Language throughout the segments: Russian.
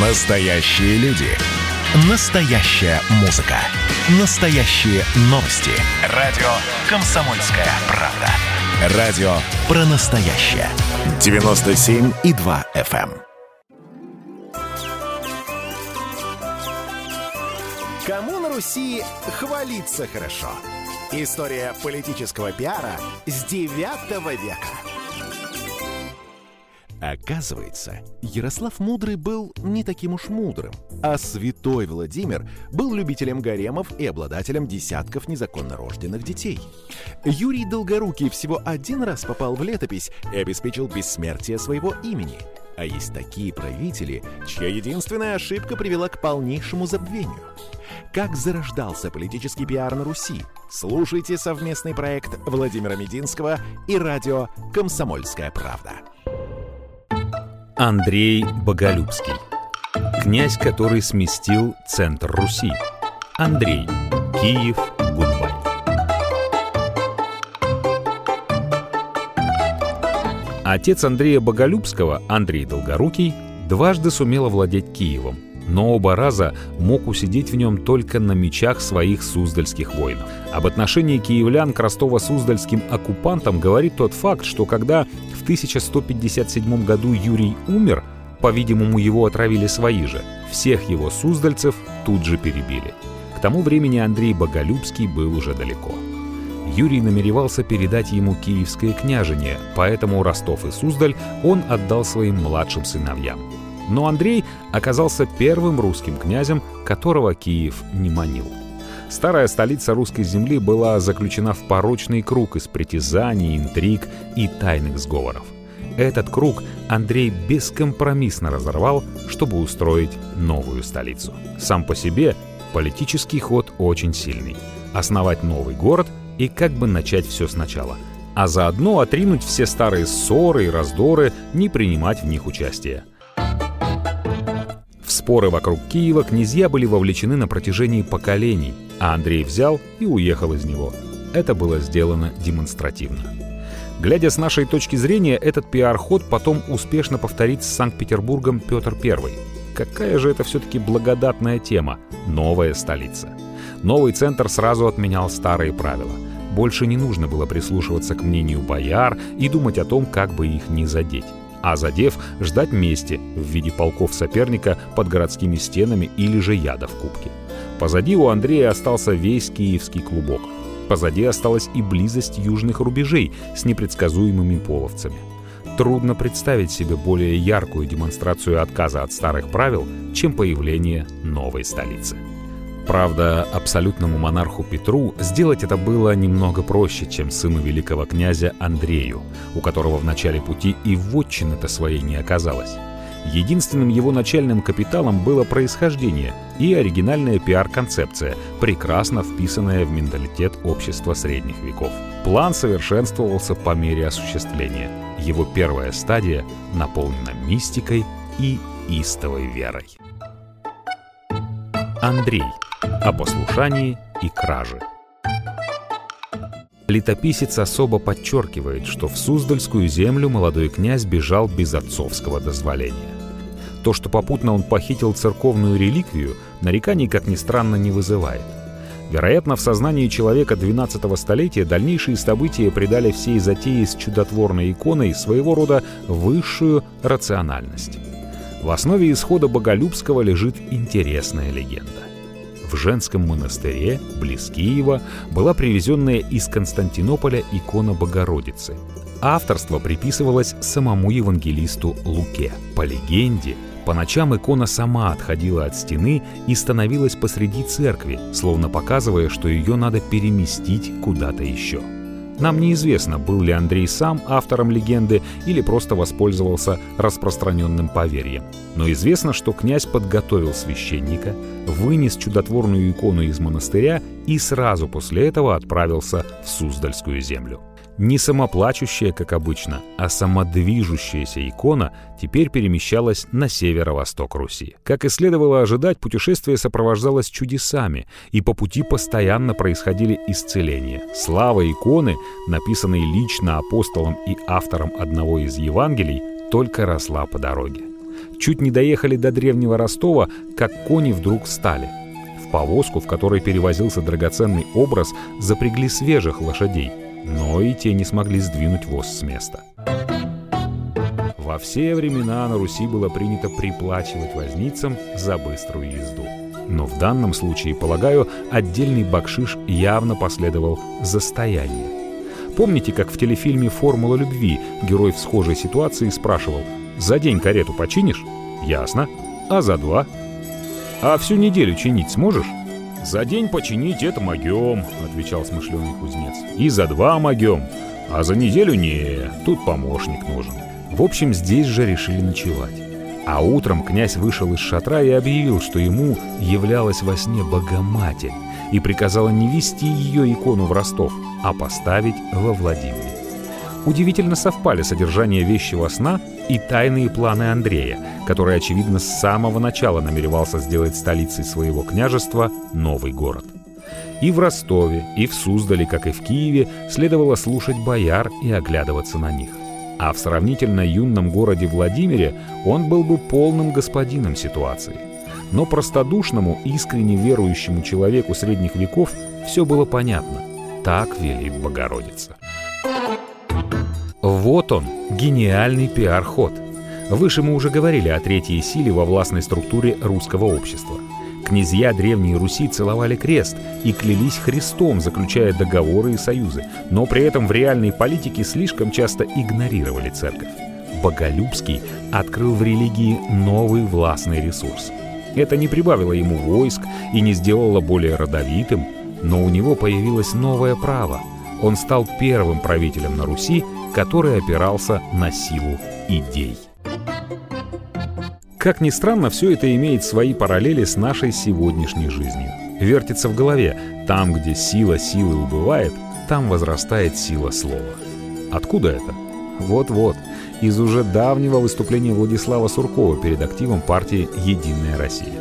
Настоящие люди. Настоящая музыка. Настоящие новости. Радио «Комсомольская правда». Радио про настоящее. 97,2 FM. Кому на Руси хвалиться хорошо? История политического пиара с 9 века. Оказывается, Ярослав Мудрый был не таким уж мудрым, а святой Владимир был любителем гаремов и обладателем десятков незаконно рожденных детей. Юрий Долгорукий всего один раз попал в летопись и обеспечил бессмертие своего имени. А есть такие правители, чья единственная ошибка привела к полнейшему забвению. Как зарождался политический пиар на Руси? Слушайте совместный проект Владимира Мединского и радио «Комсомольская правда». Андрей Боголюбский. Князь, который сместил центр Руси. Андрей. Киев. Goodbye. Отец Андрея Боголюбского, Андрей Долгорукий, дважды сумел овладеть Киевом, но оба раза мог усидеть в нем только на мечах своих суздальских воинов. Об отношении киевлян к ростово-суздальским оккупантам говорит тот факт, что когда 1157 году Юрий умер, по-видимому, его отравили свои же. Всех его суздальцев тут же перебили. К тому времени Андрей Боголюбский был уже далеко. Юрий намеревался передать ему киевское княжение, поэтому Ростов и Суздаль он отдал своим младшим сыновьям. Но Андрей оказался первым русским князем, которого Киев не манил. Старая столица русской земли была заключена в порочный круг из притязаний, интриг и тайных сговоров. Этот круг Андрей бескомпромиссно разорвал, чтобы устроить новую столицу. Сам по себе политический ход очень сильный. Основать новый город и как бы начать все сначала. А заодно отринуть все старые ссоры и раздоры, не принимать в них участие. Споры вокруг Киева князья были вовлечены на протяжении поколений, а Андрей взял и уехал из него. Это было сделано демонстративно. Глядя с нашей точки зрения, этот пиар-ход потом успешно повторит с Санкт-Петербургом Петр I. Какая же это все-таки благодатная тема – новая столица. Новый центр сразу отменял старые правила. Больше не нужно было прислушиваться к мнению бояр и думать о том, как бы их не задеть а задев, ждать мести в виде полков соперника под городскими стенами или же яда в кубке. Позади у Андрея остался весь киевский клубок. Позади осталась и близость южных рубежей с непредсказуемыми половцами. Трудно представить себе более яркую демонстрацию отказа от старых правил, чем появление новой столицы. Правда, абсолютному монарху Петру сделать это было немного проще, чем сыну великого князя Андрею, у которого в начале пути и вотчины-то своей не оказалось. Единственным его начальным капиталом было происхождение и оригинальная пиар-концепция, прекрасно вписанная в менталитет общества средних веков. План совершенствовался по мере осуществления. Его первая стадия наполнена мистикой и истовой верой. Андрей – о послушании и краже. Летописец особо подчеркивает, что в Суздальскую землю молодой князь бежал без отцовского дозволения. То, что попутно он похитил церковную реликвию, нареканий, как ни странно, не вызывает. Вероятно, в сознании человека 12 столетия дальнейшие события придали всей затее с чудотворной иконой своего рода высшую рациональность. В основе исхода Боголюбского лежит интересная легенда в женском монастыре, близ Киева, была привезенная из Константинополя икона Богородицы. Авторство приписывалось самому евангелисту Луке. По легенде, по ночам икона сама отходила от стены и становилась посреди церкви, словно показывая, что ее надо переместить куда-то еще. Нам неизвестно, был ли Андрей сам автором легенды или просто воспользовался распространенным поверьем. Но известно, что князь подготовил священника, вынес чудотворную икону из монастыря и сразу после этого отправился в Суздальскую землю. Не самоплачущая, как обычно, а самодвижущаяся икона теперь перемещалась на северо-восток Руси. Как и следовало ожидать, путешествие сопровождалось чудесами, и по пути постоянно происходили исцеления. Слава иконы, написанной лично апостолом и автором одного из Евангелий, только росла по дороге. Чуть не доехали до древнего Ростова, как кони вдруг встали. В повозку, в которой перевозился драгоценный образ, запрягли свежих лошадей, но и те не смогли сдвинуть воз с места. Во все времена на Руси было принято приплачивать возницам за быструю езду. Но в данном случае, полагаю, отдельный бакшиш явно последовал за стояние. Помните, как в телефильме «Формула любви» герой в схожей ситуации спрашивал «За день карету починишь?» «Ясно. А за два?» «А всю неделю чинить сможешь?» «За день починить это могем», — отвечал смышленый кузнец. «И за два могем. А за неделю не, тут помощник нужен». В общем, здесь же решили ночевать. А утром князь вышел из шатра и объявил, что ему являлась во сне Богоматерь и приказала не вести ее икону в Ростов, а поставить во Владимире. Удивительно совпали содержание вещего сна и тайные планы Андрея, который, очевидно, с самого начала намеревался сделать столицей своего княжества новый город. И в Ростове, и в Суздале, как и в Киеве, следовало слушать бояр и оглядываться на них – а в сравнительно юном городе Владимире он был бы полным господином ситуации. Но простодушному, искренне верующему человеку средних веков все было понятно. Так велит Богородица. Вот он, гениальный пиар-ход. Выше мы уже говорили о третьей силе во властной структуре русского общества – Князья Древней Руси целовали крест и клялись Христом, заключая договоры и союзы, но при этом в реальной политике слишком часто игнорировали церковь. Боголюбский открыл в религии новый властный ресурс. Это не прибавило ему войск и не сделало более родовитым, но у него появилось новое право. Он стал первым правителем на Руси, который опирался на силу идей. Как ни странно, все это имеет свои параллели с нашей сегодняшней жизнью. Вертится в голове. Там, где сила силы убывает, там возрастает сила слова. Откуда это? Вот-вот, из уже давнего выступления Владислава Суркова перед активом партии «Единая Россия».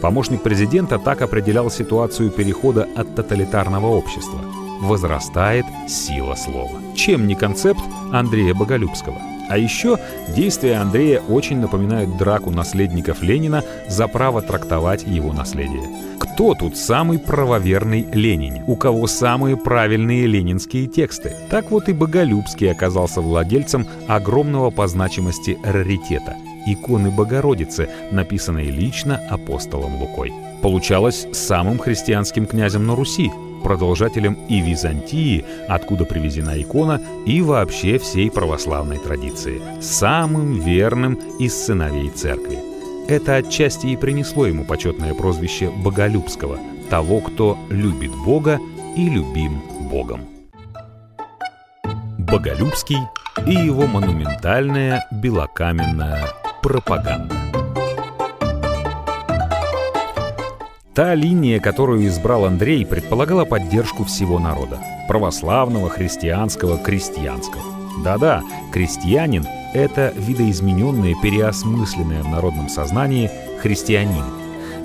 Помощник президента так определял ситуацию перехода от тоталитарного общества. Возрастает сила слова. Чем не концепт Андрея Боголюбского? А еще действия Андрея очень напоминают драку наследников Ленина за право трактовать его наследие. Кто тут самый правоверный Ленин? У кого самые правильные ленинские тексты? Так вот и Боголюбский оказался владельцем огромного по значимости раритета – иконы Богородицы, написанной лично апостолом Лукой. Получалось самым христианским князем на Руси, продолжателем и Византии, откуда привезена икона, и вообще всей православной традиции, самым верным из сыновей церкви. Это отчасти и принесло ему почетное прозвище Боголюбского, того, кто любит Бога и любим Богом. Боголюбский и его монументальная белокаменная пропаганда. Та линия, которую избрал Андрей, предполагала поддержку всего народа. Православного, христианского, крестьянского. Да-да, крестьянин — это видоизмененное, переосмысленное в народном сознании христианин.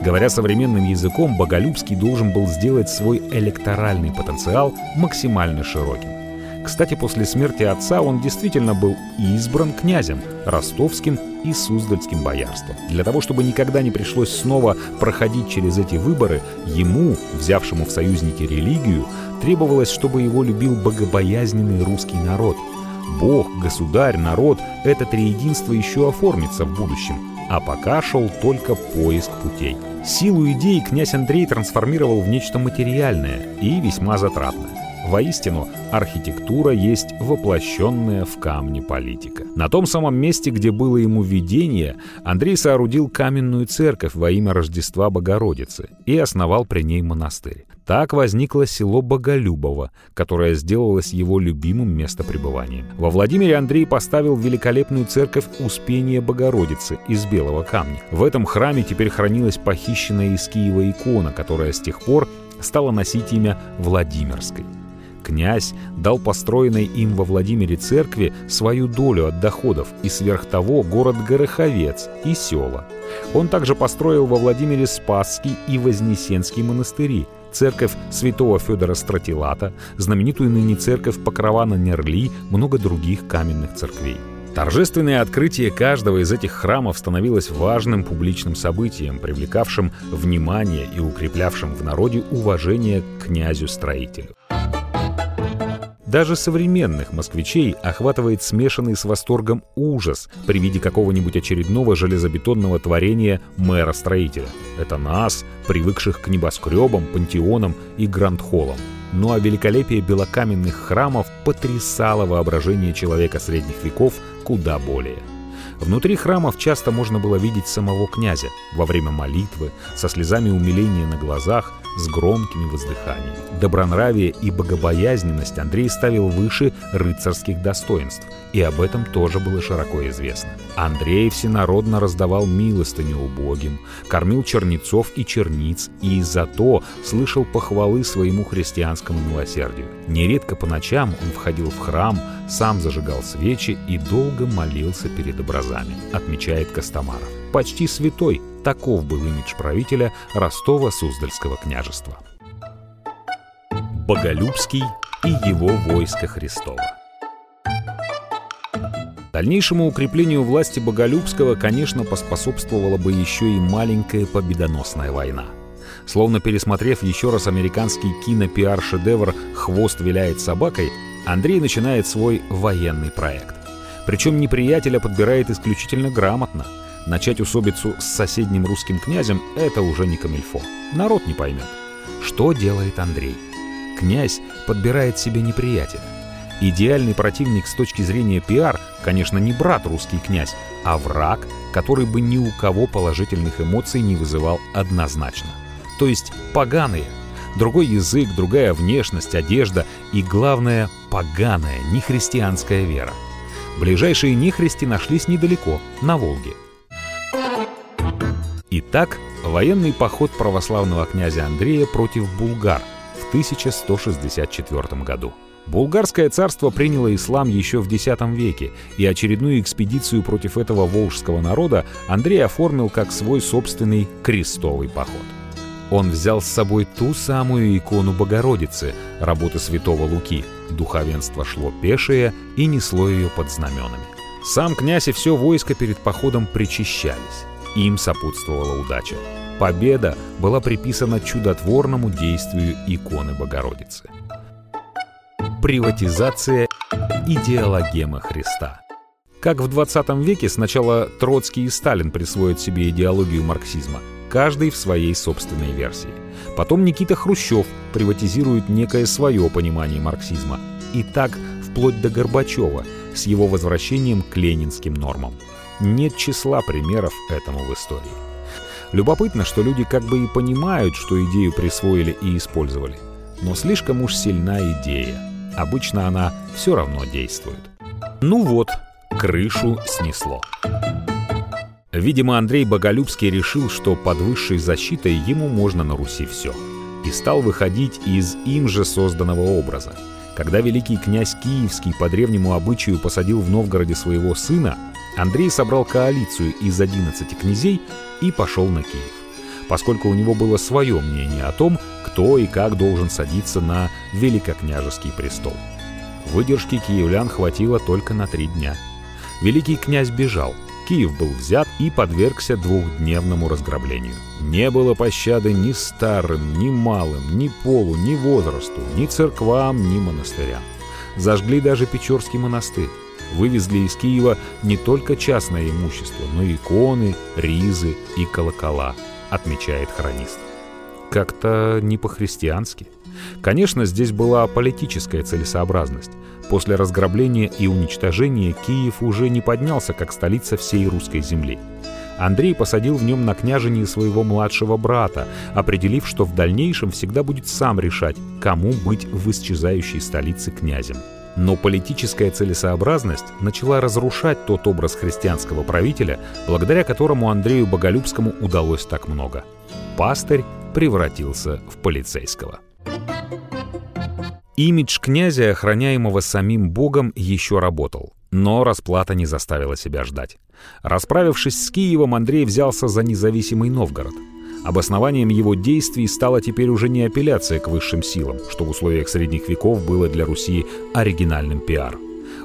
Говоря современным языком, Боголюбский должен был сделать свой электоральный потенциал максимально широким. Кстати, после смерти отца он действительно был избран князем, ростовским и суздальским боярством. Для того, чтобы никогда не пришлось снова проходить через эти выборы, ему, взявшему в союзники религию, требовалось, чтобы его любил богобоязненный русский народ. Бог, государь, народ — это триединство еще оформится в будущем, а пока шел только поиск путей. Силу идей князь Андрей трансформировал в нечто материальное и весьма затратное. Воистину, архитектура есть воплощенная в камне политика. На том самом месте, где было ему видение, Андрей соорудил каменную церковь во имя Рождества Богородицы и основал при ней монастырь. Так возникло село Боголюбово, которое сделалось его любимым местопребыванием. Во Владимире Андрей поставил великолепную церковь Успения Богородицы из белого камня. В этом храме теперь хранилась похищенная из Киева икона, которая с тех пор стала носить имя Владимирской князь дал построенной им во Владимире церкви свою долю от доходов и сверх того город Гороховец и села. Он также построил во Владимире Спасский и Вознесенский монастыри, церковь святого Федора Стратилата, знаменитую ныне церковь Покрова на Нерли, много других каменных церквей. Торжественное открытие каждого из этих храмов становилось важным публичным событием, привлекавшим внимание и укреплявшим в народе уважение к князю-строителю. Даже современных москвичей охватывает смешанный с восторгом ужас при виде какого-нибудь очередного железобетонного творения мэра-строителя. Это нас, привыкших к небоскребам, пантеонам и гранд-холлам. Ну а великолепие белокаменных храмов потрясало воображение человека средних веков куда более. Внутри храмов часто можно было видеть самого князя во время молитвы, со слезами умиления на глазах, с громкими воздыханиями. Добронравие и богобоязненность Андрей ставил выше рыцарских достоинств, и об этом тоже было широко известно. Андрей всенародно раздавал милостыню убогим, кормил чернецов и черниц, и за то слышал похвалы своему христианскому милосердию. Нередко по ночам он входил в храм, сам зажигал свечи и долго молился перед образами, отмечает Костомаров. Почти святой, таков был имидж правителя Ростова-Суздальского княжества. Боголюбский и его войско Христова. Дальнейшему укреплению власти Боголюбского, конечно, поспособствовала бы еще и маленькая победоносная война. Словно пересмотрев еще раз американский кино-пиар-шедевр «Хвост виляет собакой», Андрей начинает свой военный проект. Причем неприятеля подбирает исключительно грамотно. Начать усобицу с соседним русским князем — это уже не камильфо. Народ не поймет. Что делает Андрей? Князь подбирает себе неприятеля. Идеальный противник с точки зрения пиар, конечно, не брат русский князь, а враг, который бы ни у кого положительных эмоций не вызывал однозначно. То есть поганые. Другой язык, другая внешность, одежда и, главное, поганая, нехристианская вера. Ближайшие нехристи нашлись недалеко, на Волге. Итак, военный поход православного князя Андрея против булгар в 1164 году. Булгарское царство приняло ислам еще в X веке, и очередную экспедицию против этого волжского народа Андрей оформил как свой собственный крестовый поход. Он взял с собой ту самую икону Богородицы, работы святого Луки. Духовенство шло пешее и несло ее под знаменами. Сам князь и все войско перед походом причащались. Им сопутствовала удача. Победа была приписана чудотворному действию иконы Богородицы. Приватизация идеологема Христа. Как в 20 веке сначала Троцкий и Сталин присвоят себе идеологию марксизма, каждый в своей собственной версии. Потом Никита Хрущев приватизирует некое свое понимание марксизма. И так вплоть до Горбачева с его возвращением к ленинским нормам. Нет числа примеров этому в истории. Любопытно, что люди как бы и понимают, что идею присвоили и использовали. Но слишком уж сильна идея. Обычно она все равно действует. Ну вот, крышу снесло. Видимо, Андрей Боголюбский решил, что под высшей защитой ему можно на Руси все. И стал выходить из им же созданного образа. Когда великий князь Киевский по древнему обычаю посадил в Новгороде своего сына, Андрей собрал коалицию из 11 князей и пошел на Киев, поскольку у него было свое мнение о том, кто и как должен садиться на великокняжеский престол. Выдержки киевлян хватило только на три дня. Великий князь бежал, Киев был взят и подвергся двухдневному разграблению. Не было пощады ни старым, ни малым, ни полу, ни возрасту, ни церквам, ни монастырям. Зажгли даже Печорский монастырь вывезли из Киева не только частное имущество, но и иконы, ризы и колокола, отмечает хронист. Как-то не по-христиански. Конечно, здесь была политическая целесообразность. После разграбления и уничтожения Киев уже не поднялся как столица всей русской земли. Андрей посадил в нем на княжение своего младшего брата, определив, что в дальнейшем всегда будет сам решать, кому быть в исчезающей столице князем. Но политическая целесообразность начала разрушать тот образ христианского правителя, благодаря которому Андрею Боголюбскому удалось так много. Пастырь превратился в полицейского. Имидж князя, охраняемого самим Богом, еще работал. Но расплата не заставила себя ждать. Расправившись с Киевом, Андрей взялся за независимый Новгород — Обоснованием его действий стала теперь уже не апелляция к высшим силам, что в условиях средних веков было для Руси оригинальным пиар.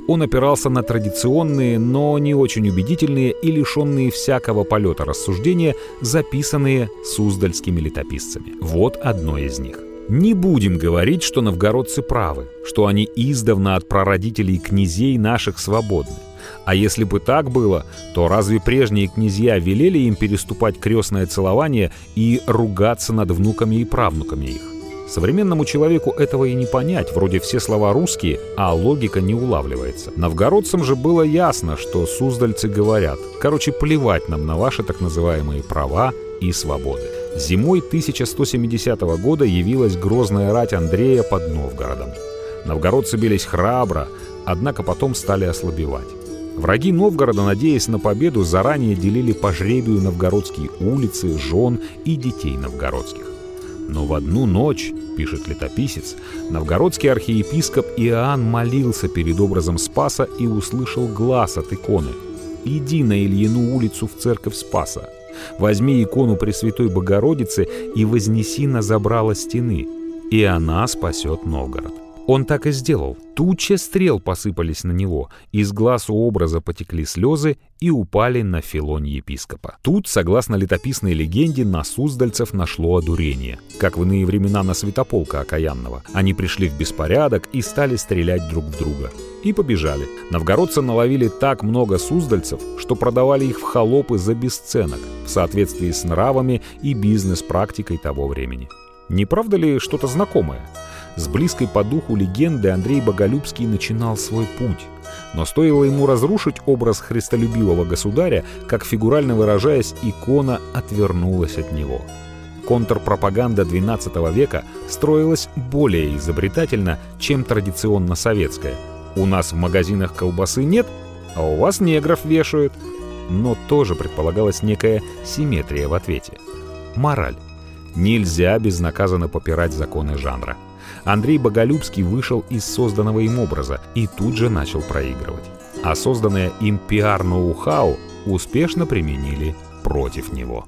Он опирался на традиционные, но не очень убедительные и лишенные всякого полета рассуждения, записанные суздальскими летописцами. Вот одно из них. Не будем говорить, что новгородцы правы, что они издавна от прародителей князей наших свободны. А если бы так было, то разве прежние князья велели им переступать крестное целование и ругаться над внуками и правнуками их? Современному человеку этого и не понять, вроде все слова русские, а логика не улавливается. Новгородцам же было ясно, что суздальцы говорят, короче, плевать нам на ваши так называемые права и свободы. Зимой 1170 года явилась грозная рать Андрея под Новгородом. Новгородцы бились храбро, однако потом стали ослабевать. Враги Новгорода, надеясь на победу, заранее делили по жребию новгородские улицы, жен и детей новгородских. Но в одну ночь, пишет летописец, новгородский архиепископ Иоанн молился перед образом Спаса и услышал глаз от иконы. «Иди на Ильину улицу в церковь Спаса. Возьми икону Пресвятой Богородицы и вознеси на забрало стены, и она спасет Новгород». Он так и сделал. Туча стрел посыпались на него, из глаз у образа потекли слезы и упали на филонь епископа. Тут, согласно летописной легенде, на суздальцев нашло одурение, как в иные времена на святополка окаянного. Они пришли в беспорядок и стали стрелять друг в друга. И побежали. Новгородцы наловили так много суздальцев, что продавали их в холопы за бесценок, в соответствии с нравами и бизнес-практикой того времени. Не правда ли что-то знакомое? С близкой по духу легенды Андрей Боголюбский начинал свой путь. Но стоило ему разрушить образ христолюбивого государя, как, фигурально выражаясь, икона отвернулась от него. Контрпропаганда XII века строилась более изобретательно, чем традиционно советская. У нас в магазинах колбасы нет, а у вас негров вешают. Но тоже предполагалась некая симметрия в ответе. Мораль. Нельзя безнаказанно попирать законы жанра. Андрей Боголюбский вышел из созданного им образа и тут же начал проигрывать. А созданное им пиар-ноу-хау успешно применили против него.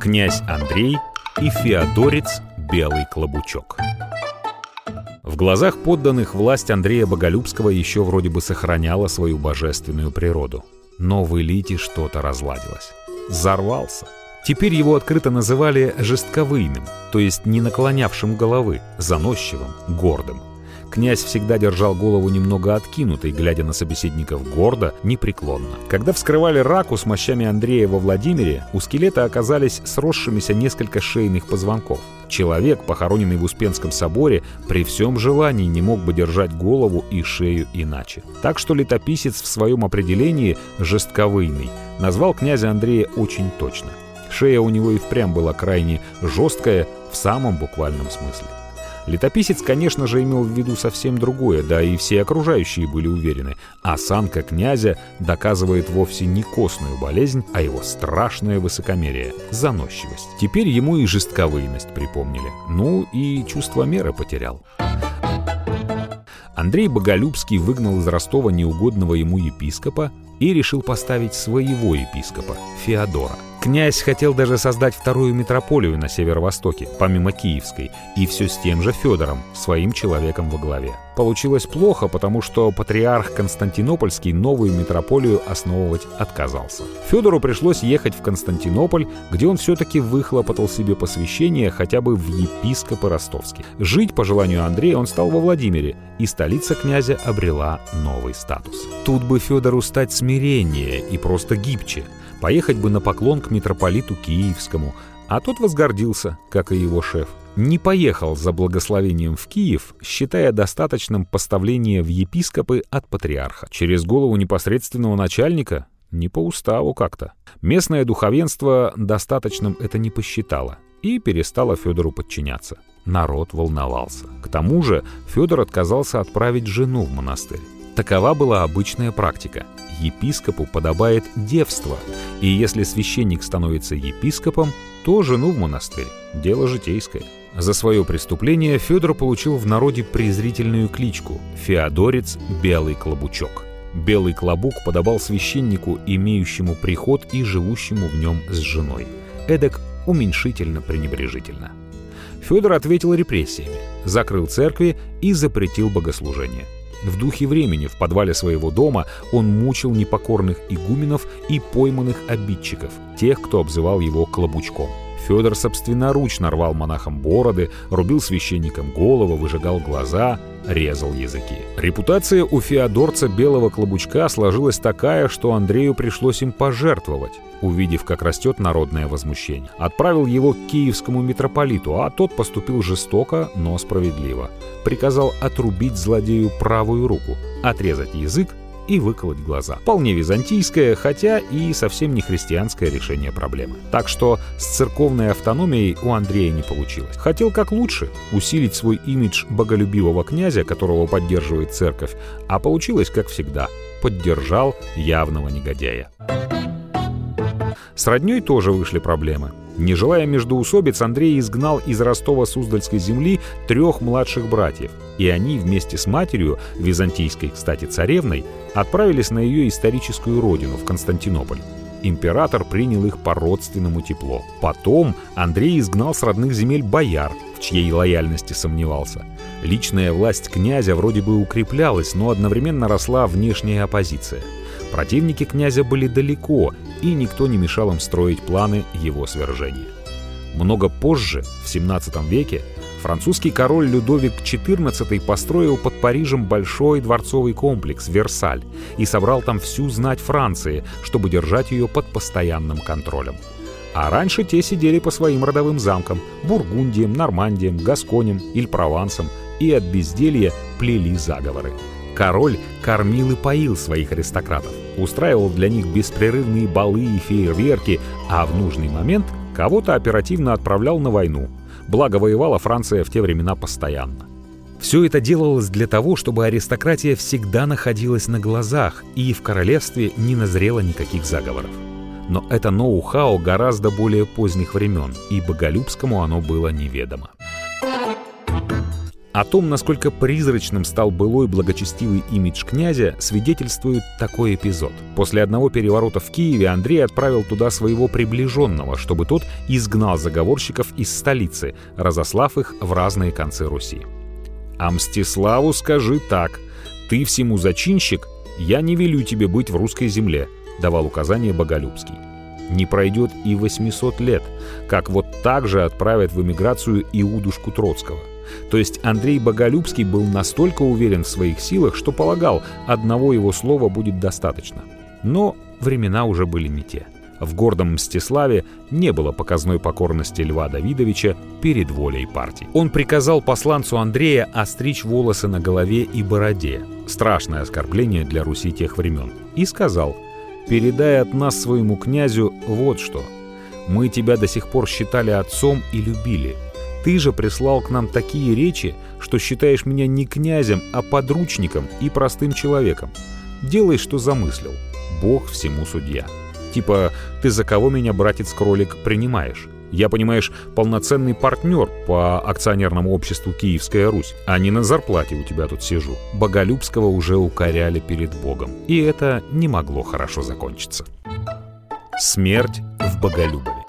Князь Андрей и Феодорец Белый Клобучок В глазах подданных власть Андрея Боголюбского еще вроде бы сохраняла свою божественную природу. Но в элите что-то разладилось. Зарвался – Теперь его открыто называли жестковыйным, то есть не наклонявшим головы, заносчивым, гордым. Князь всегда держал голову немного откинутой, глядя на собеседников гордо, непреклонно. Когда вскрывали раку с мощами Андрея во Владимире, у скелета оказались сросшимися несколько шейных позвонков. Человек, похороненный в Успенском соборе, при всем желании не мог бы держать голову и шею иначе. Так что летописец в своем определении «жестковыйный» назвал князя Андрея очень точно – Шея у него и впрямь была крайне жесткая в самом буквальном смысле. Летописец, конечно же, имел в виду совсем другое, да и все окружающие были уверены. Осанка князя доказывает вовсе не костную болезнь, а его страшное высокомерие, заносчивость. Теперь ему и жестковыйность припомнили. Ну и чувство меры потерял. Андрей Боголюбский выгнал из Ростова неугодного ему епископа и решил поставить своего епископа, Феодора. Князь хотел даже создать вторую метрополию на северо-востоке, помимо Киевской, и все с тем же Федором, своим человеком во главе. Получилось плохо, потому что патриарх Константинопольский новую метрополию основывать отказался. Федору пришлось ехать в Константинополь, где он все-таки выхлопотал себе посвящение хотя бы в епископы ростовские. Жить, по желанию Андрея, он стал во Владимире, и столица князя обрела новый статус. Тут бы Федору стать смирение и просто гибче – Поехать бы на поклон к митрополиту Киевскому, а тот возгордился, как и его шеф. Не поехал за благословением в Киев, считая достаточным поставление в епископы от патриарха. Через голову непосредственного начальника? Не по уставу как-то. Местное духовенство достаточным это не посчитало и перестало Федору подчиняться. Народ волновался. К тому же Федор отказался отправить жену в монастырь. Такова была обычная практика. Епископу подобает девство, и если священник становится епископом, то жену в монастырь. Дело житейское. За свое преступление Федор получил в народе презрительную кличку «Феодорец Белый Клобучок». Белый Клобук подобал священнику, имеющему приход и живущему в нем с женой. Эдак уменьшительно-пренебрежительно. Федор ответил репрессиями, закрыл церкви и запретил богослужение. В духе времени в подвале своего дома он мучил непокорных игуменов и пойманных обидчиков, тех, кто обзывал его «клобучком». Федор собственноручно рвал монахам бороды, рубил священникам голову, выжигал глаза, резал языки. Репутация у феодорца Белого Клобучка сложилась такая, что Андрею пришлось им пожертвовать, увидев, как растет народное возмущение. Отправил его к киевскому митрополиту, а тот поступил жестоко, но справедливо. Приказал отрубить злодею правую руку, отрезать язык и выколоть глаза. Вполне византийское, хотя и совсем не христианское решение проблемы. Так что с церковной автономией у Андрея не получилось. Хотел как лучше усилить свой имидж боголюбивого князя, которого поддерживает церковь, а получилось как всегда. Поддержал явного негодяя. С родней тоже вышли проблемы. Не желая междоусобиц, Андрей изгнал из Ростова-Суздальской земли трех младших братьев, и они вместе с матерью, византийской, кстати, царевной, отправились на ее историческую родину, в Константинополь. Император принял их по-родственному тепло. Потом Андрей изгнал с родных земель бояр, в чьей лояльности сомневался. Личная власть князя вроде бы укреплялась, но одновременно росла внешняя оппозиция. Противники князя были далеко, и никто не мешал им строить планы его свержения. Много позже, в 17 веке, французский король Людовик XIV построил под Парижем большой дворцовый комплекс «Версаль» и собрал там всю знать Франции, чтобы держать ее под постоянным контролем. А раньше те сидели по своим родовым замкам – Бургундиям, Нормандиям, Гасконям, Иль-Провансам и от безделья плели заговоры. Король кормил и поил своих аристократов, устраивал для них беспрерывные балы и фейерверки, а в нужный момент кого-то оперативно отправлял на войну. Благо воевала Франция в те времена постоянно. Все это делалось для того, чтобы аристократия всегда находилась на глазах и в королевстве не назрело никаких заговоров. Но это ноу-хау гораздо более поздних времен, и Боголюбскому оно было неведомо. О том, насколько призрачным стал былой благочестивый имидж князя, свидетельствует такой эпизод. После одного переворота в Киеве Андрей отправил туда своего приближенного, чтобы тот изгнал заговорщиков из столицы, разослав их в разные концы Руси. «А Мстиславу скажи так. Ты всему зачинщик, я не велю тебе быть в русской земле», — давал указание Боголюбский. Не пройдет и 800 лет, как вот так же отправят в эмиграцию Иудушку Троцкого. То есть Андрей Боголюбский был настолько уверен в своих силах, что полагал, одного его слова будет достаточно. Но времена уже были не те. В гордом Мстиславе не было показной покорности Льва Давидовича перед волей партии. Он приказал посланцу Андрея остричь волосы на голове и бороде, страшное оскорбление для Руси тех времен, и сказал «Передай от нас своему князю вот что. Мы тебя до сих пор считали отцом и любили, ты же прислал к нам такие речи, что считаешь меня не князем, а подручником и простым человеком. Делай, что замыслил. Бог всему судья. Типа, ты за кого меня, братец-кролик, принимаешь? Я, понимаешь, полноценный партнер по акционерному обществу «Киевская Русь», а не на зарплате у тебя тут сижу. Боголюбского уже укоряли перед Богом. И это не могло хорошо закончиться. Смерть в Боголюбове.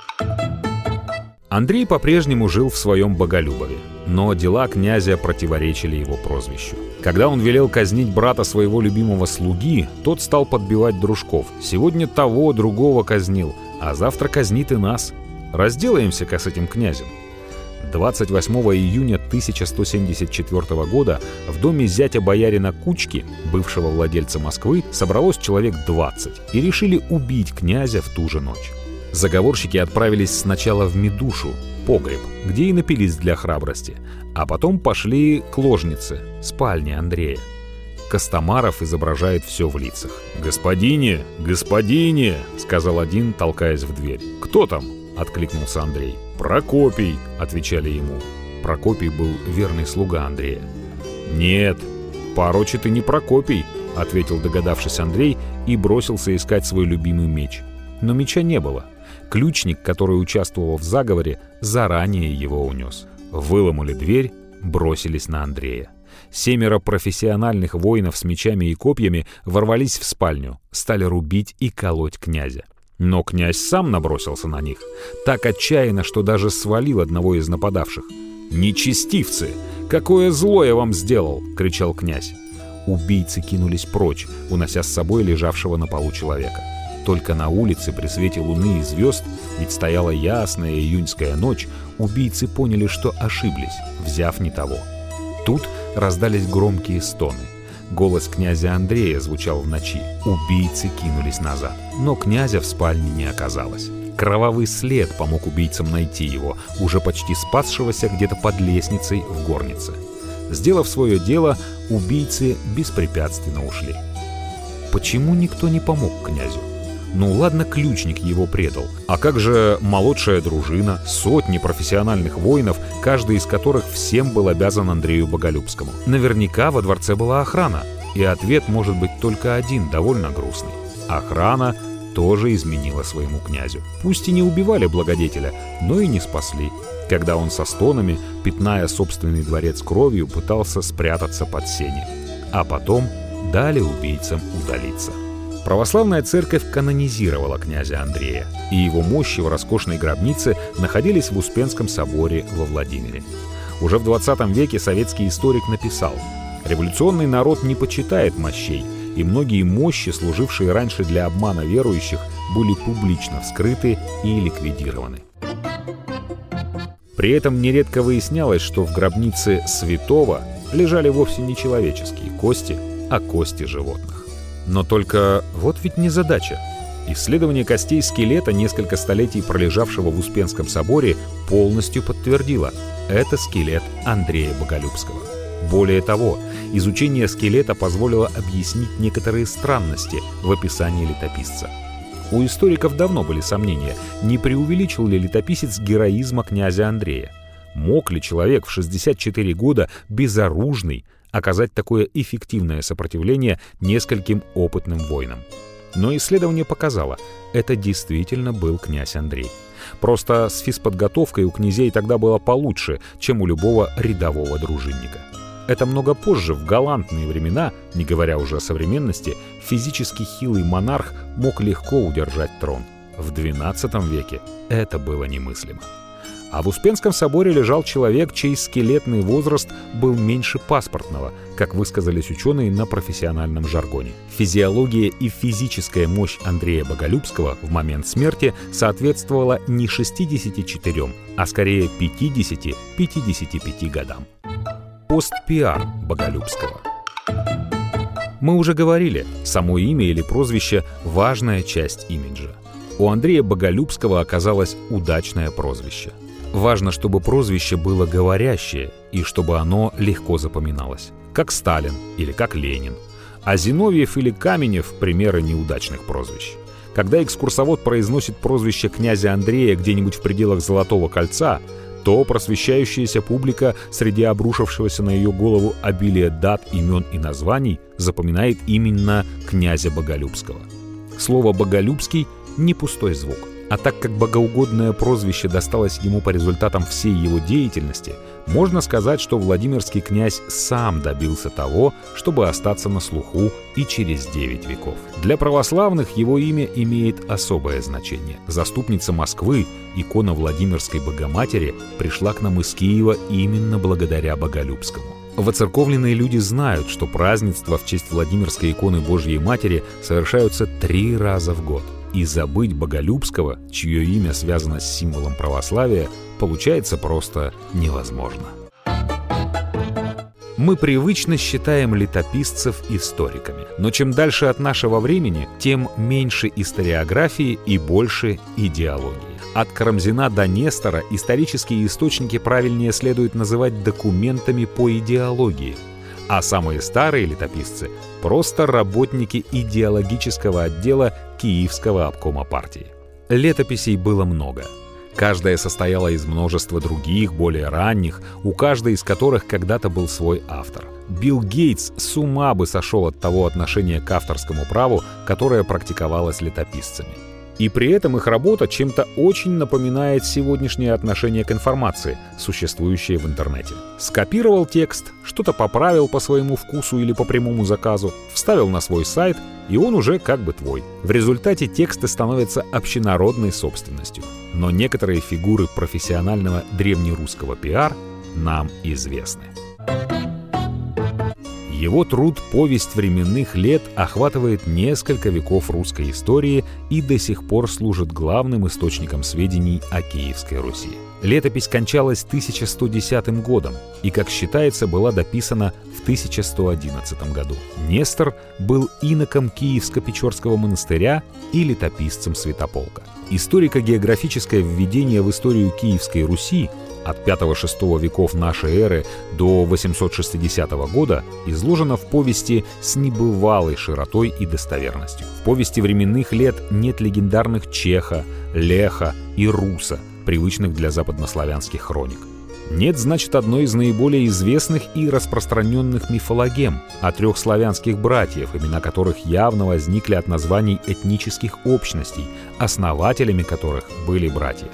Андрей по-прежнему жил в своем Боголюбове, но дела князя противоречили его прозвищу. Когда он велел казнить брата своего любимого слуги, тот стал подбивать дружков. Сегодня того, другого казнил, а завтра казнит и нас. Разделаемся-ка с этим князем. 28 июня 1174 года в доме зятя боярина Кучки, бывшего владельца Москвы, собралось человек 20 и решили убить князя в ту же ночь. Заговорщики отправились сначала в Медушу, погреб, где и напились для храбрости, а потом пошли к ложнице, спальне Андрея. Костомаров изображает все в лицах. «Господине! Господине!» — сказал один, толкаясь в дверь. «Кто там?» — откликнулся Андрей. «Прокопий!» — отвечали ему. Прокопий был верный слуга Андрея. «Нет, порочи ты не Прокопий!» — ответил догадавшись Андрей и бросился искать свой любимый меч. Но меча не было — Ключник, который участвовал в заговоре, заранее его унес. Выломали дверь, бросились на Андрея. Семеро профессиональных воинов с мечами и копьями ворвались в спальню, стали рубить и колоть князя. Но князь сам набросился на них, так отчаянно, что даже свалил одного из нападавших. «Нечестивцы! Какое зло я вам сделал!» — кричал князь. Убийцы кинулись прочь, унося с собой лежавшего на полу человека. Только на улице при свете луны и звезд, ведь стояла ясная июньская ночь, убийцы поняли, что ошиблись, взяв не того. Тут раздались громкие стоны. Голос князя Андрея звучал в ночи. Убийцы кинулись назад. Но князя в спальне не оказалось. Кровавый след помог убийцам найти его, уже почти спасшегося где-то под лестницей в горнице. Сделав свое дело, убийцы беспрепятственно ушли. Почему никто не помог князю? Ну ладно, ключник его предал. А как же молодшая дружина, сотни профессиональных воинов, каждый из которых всем был обязан Андрею Боголюбскому? Наверняка во дворце была охрана. И ответ может быть только один, довольно грустный. Охрана тоже изменила своему князю. Пусть и не убивали благодетеля, но и не спасли когда он со стонами, пятная собственный дворец кровью, пытался спрятаться под сени. А потом дали убийцам удалиться. Православная церковь канонизировала князя Андрея, и его мощи в роскошной гробнице находились в Успенском соборе во Владимире. Уже в 20 веке советский историк написал «Революционный народ не почитает мощей, и многие мощи, служившие раньше для обмана верующих, были публично вскрыты и ликвидированы. При этом нередко выяснялось, что в гробнице святого лежали вовсе не человеческие кости, а кости животных. Но только вот ведь не задача. Исследование костей скелета, несколько столетий пролежавшего в Успенском соборе, полностью подтвердило – это скелет Андрея Боголюбского. Более того, изучение скелета позволило объяснить некоторые странности в описании летописца – у историков давно были сомнения, не преувеличил ли летописец героизма князя Андрея. Мог ли человек в 64 года безоружный оказать такое эффективное сопротивление нескольким опытным воинам? Но исследование показало, это действительно был князь Андрей. Просто с физподготовкой у князей тогда было получше, чем у любого рядового дружинника. Это много позже, в галантные времена, не говоря уже о современности, физически хилый монарх мог легко удержать трон. В XII веке это было немыслимо. А в Успенском соборе лежал человек, чей скелетный возраст был меньше паспортного, как высказались ученые на профессиональном жаргоне. Физиология и физическая мощь Андрея Боголюбского в момент смерти соответствовала не 64, а скорее 50-55 годам пост-пиар Боголюбского. Мы уже говорили, само имя или прозвище – важная часть имиджа. У Андрея Боголюбского оказалось удачное прозвище. Важно, чтобы прозвище было говорящее и чтобы оно легко запоминалось. Как Сталин или как Ленин. А Зиновьев или Каменев – примеры неудачных прозвищ. Когда экскурсовод произносит прозвище князя Андрея где-нибудь в пределах Золотого кольца – то просвещающаяся публика среди обрушившегося на ее голову обилия дат, имен и названий запоминает именно князя Боголюбского. Слово «боголюбский» — не пустой звук — а так как богоугодное прозвище досталось ему по результатам всей его деятельности, можно сказать, что Владимирский князь сам добился того, чтобы остаться на слуху и через 9 веков. Для православных его имя имеет особое значение. Заступница Москвы, икона Владимирской Богоматери, пришла к нам из Киева именно благодаря Боголюбскому. Воцерковленные люди знают, что празднества в честь Владимирской иконы Божьей Матери совершаются три раза в год и забыть Боголюбского, чье имя связано с символом православия, получается просто невозможно. Мы привычно считаем летописцев историками, но чем дальше от нашего времени, тем меньше историографии и больше идеологии. От Карамзина до Нестора исторические источники правильнее следует называть документами по идеологии, а самые старые летописцы — просто работники идеологического отдела Киевского обкома партии. Летописей было много. Каждая состояла из множества других, более ранних, у каждой из которых когда-то был свой автор. Билл Гейтс с ума бы сошел от того отношения к авторскому праву, которое практиковалось летописцами. И при этом их работа чем-то очень напоминает сегодняшнее отношение к информации, существующее в интернете. Скопировал текст, что-то поправил по своему вкусу или по прямому заказу, вставил на свой сайт, и он уже как бы твой. В результате тексты становятся общенародной собственностью. Но некоторые фигуры профессионального древнерусского пиар нам известны. Его труд «Повесть временных лет» охватывает несколько веков русской истории и до сих пор служит главным источником сведений о Киевской Руси. Летопись кончалась 1110 годом и, как считается, была дописана в 1111 году. Нестор был иноком Киевско-Печорского монастыря и летописцем Святополка. Историко-географическое введение в историю Киевской Руси от 5-6 веков нашей эры до 860 года изложено в повести с небывалой широтой и достоверностью. В повести временных лет нет легендарных Чеха, Леха и Руса, привычных для западнославянских хроник. Нет, значит, одной из наиболее известных и распространенных мифологем о трех славянских братьев, имена которых явно возникли от названий этнических общностей, основателями которых были братья.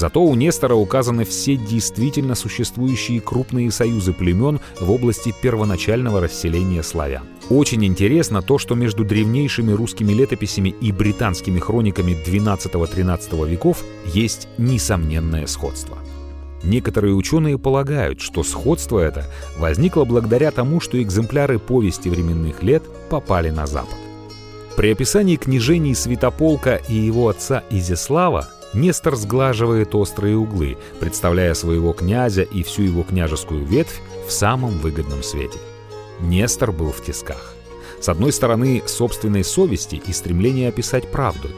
Зато у Нестора указаны все действительно существующие крупные союзы племен в области первоначального расселения славян. Очень интересно то, что между древнейшими русскими летописями и британскими хрониками XII-XIII веков есть несомненное сходство. Некоторые ученые полагают, что сходство это возникло благодаря тому, что экземпляры повести временных лет попали на Запад. При описании княжений Святополка и его отца Изяслава Нестор сглаживает острые углы, представляя своего князя и всю его княжескую ветвь в самом выгодном свете. Нестор был в тисках. С одной стороны, собственной совести и стремления описать правду.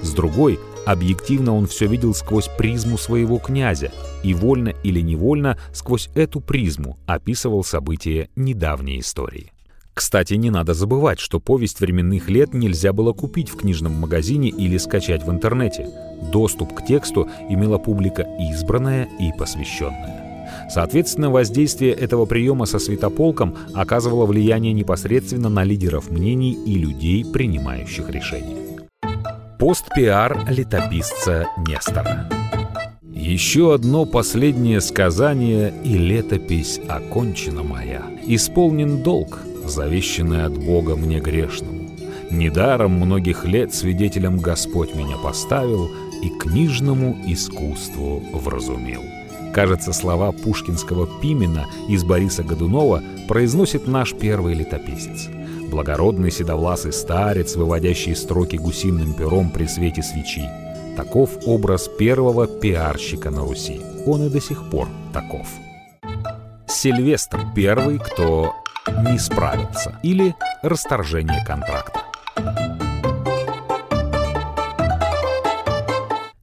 С другой, объективно он все видел сквозь призму своего князя и вольно или невольно сквозь эту призму описывал события недавней истории. Кстати, не надо забывать, что повесть временных лет нельзя было купить в книжном магазине или скачать в интернете. Доступ к тексту имела публика избранная и посвященная. Соответственно, воздействие этого приема со светополком оказывало влияние непосредственно на лидеров мнений и людей, принимающих решения. Пост-пиар летописца Нестора. Еще одно последнее сказание, и летопись окончена моя. Исполнен долг, завещанный от Бога мне грешному. Недаром многих лет свидетелем Господь меня поставил и книжному искусству вразумил. Кажется, слова пушкинского Пимена из Бориса Годунова произносит наш первый летописец. Благородный седовласый старец, выводящий строки гусиным пером при свете свечи. Таков образ первого пиарщика на Руси. Он и до сих пор таков. Сильвестр первый, кто не справится или расторжение контракта.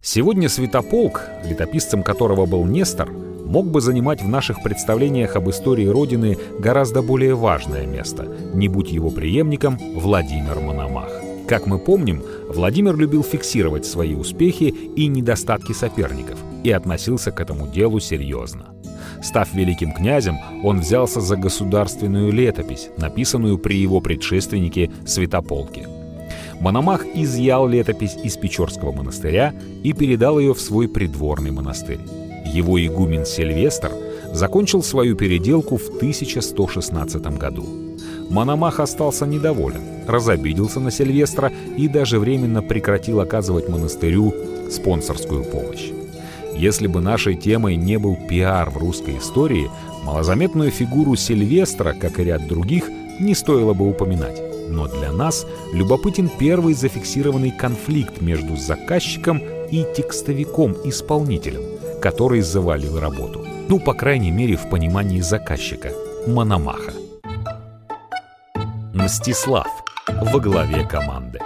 Сегодня Святополк, летописцем которого был Нестор, мог бы занимать в наших представлениях об истории Родины гораздо более важное место, не будь его преемником Владимир Мономах. Как мы помним, Владимир любил фиксировать свои успехи и недостатки соперников и относился к этому делу серьезно. Став великим князем, он взялся за государственную летопись, написанную при его предшественнике Святополке – Мономах изъял летопись из Печорского монастыря и передал ее в свой придворный монастырь. Его игумен Сильвестр закончил свою переделку в 1116 году. Мономах остался недоволен, разобиделся на Сильвестра и даже временно прекратил оказывать монастырю спонсорскую помощь. Если бы нашей темой не был пиар в русской истории, малозаметную фигуру Сильвестра, как и ряд других, не стоило бы упоминать. Но для нас любопытен первый зафиксированный конфликт между заказчиком и текстовиком-исполнителем, который завалил работу. Ну, по крайней мере, в понимании заказчика – Мономаха. Мстислав во главе команды.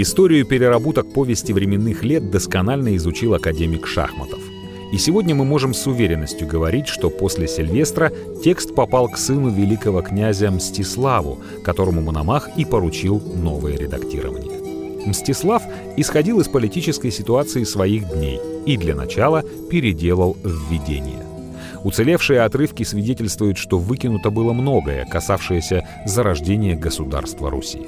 Историю переработок повести временных лет досконально изучил академик Шахматов – и сегодня мы можем с уверенностью говорить, что после Сильвестра текст попал к сыну великого князя Мстиславу, которому Мономах и поручил новое редактирование. Мстислав исходил из политической ситуации своих дней и для начала переделал введение. Уцелевшие отрывки свидетельствуют, что выкинуто было многое, касавшееся зарождения государства Руси.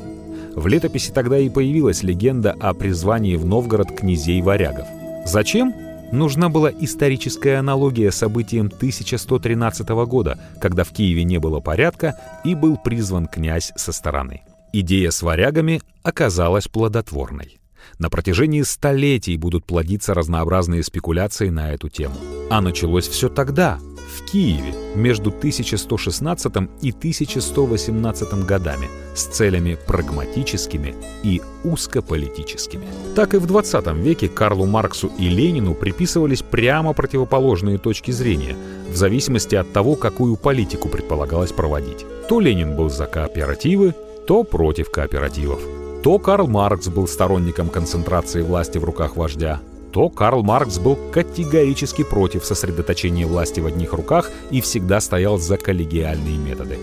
В летописи тогда и появилась легенда о призвании в Новгород князей-варягов. Зачем? Нужна была историческая аналогия событиям 1113 года, когда в Киеве не было порядка и был призван князь со стороны. Идея с варягами оказалась плодотворной. На протяжении столетий будут плодиться разнообразные спекуляции на эту тему. А началось все тогда, в Киеве между 1116 и 1118 годами с целями прагматическими и узкополитическими. Так и в 20 веке Карлу Марксу и Ленину приписывались прямо противоположные точки зрения, в зависимости от того, какую политику предполагалось проводить. То Ленин был за кооперативы, то против кооперативов. То Карл Маркс был сторонником концентрации власти в руках вождя, то Карл Маркс был категорически против сосредоточения власти в одних руках и всегда стоял за коллегиальные методы.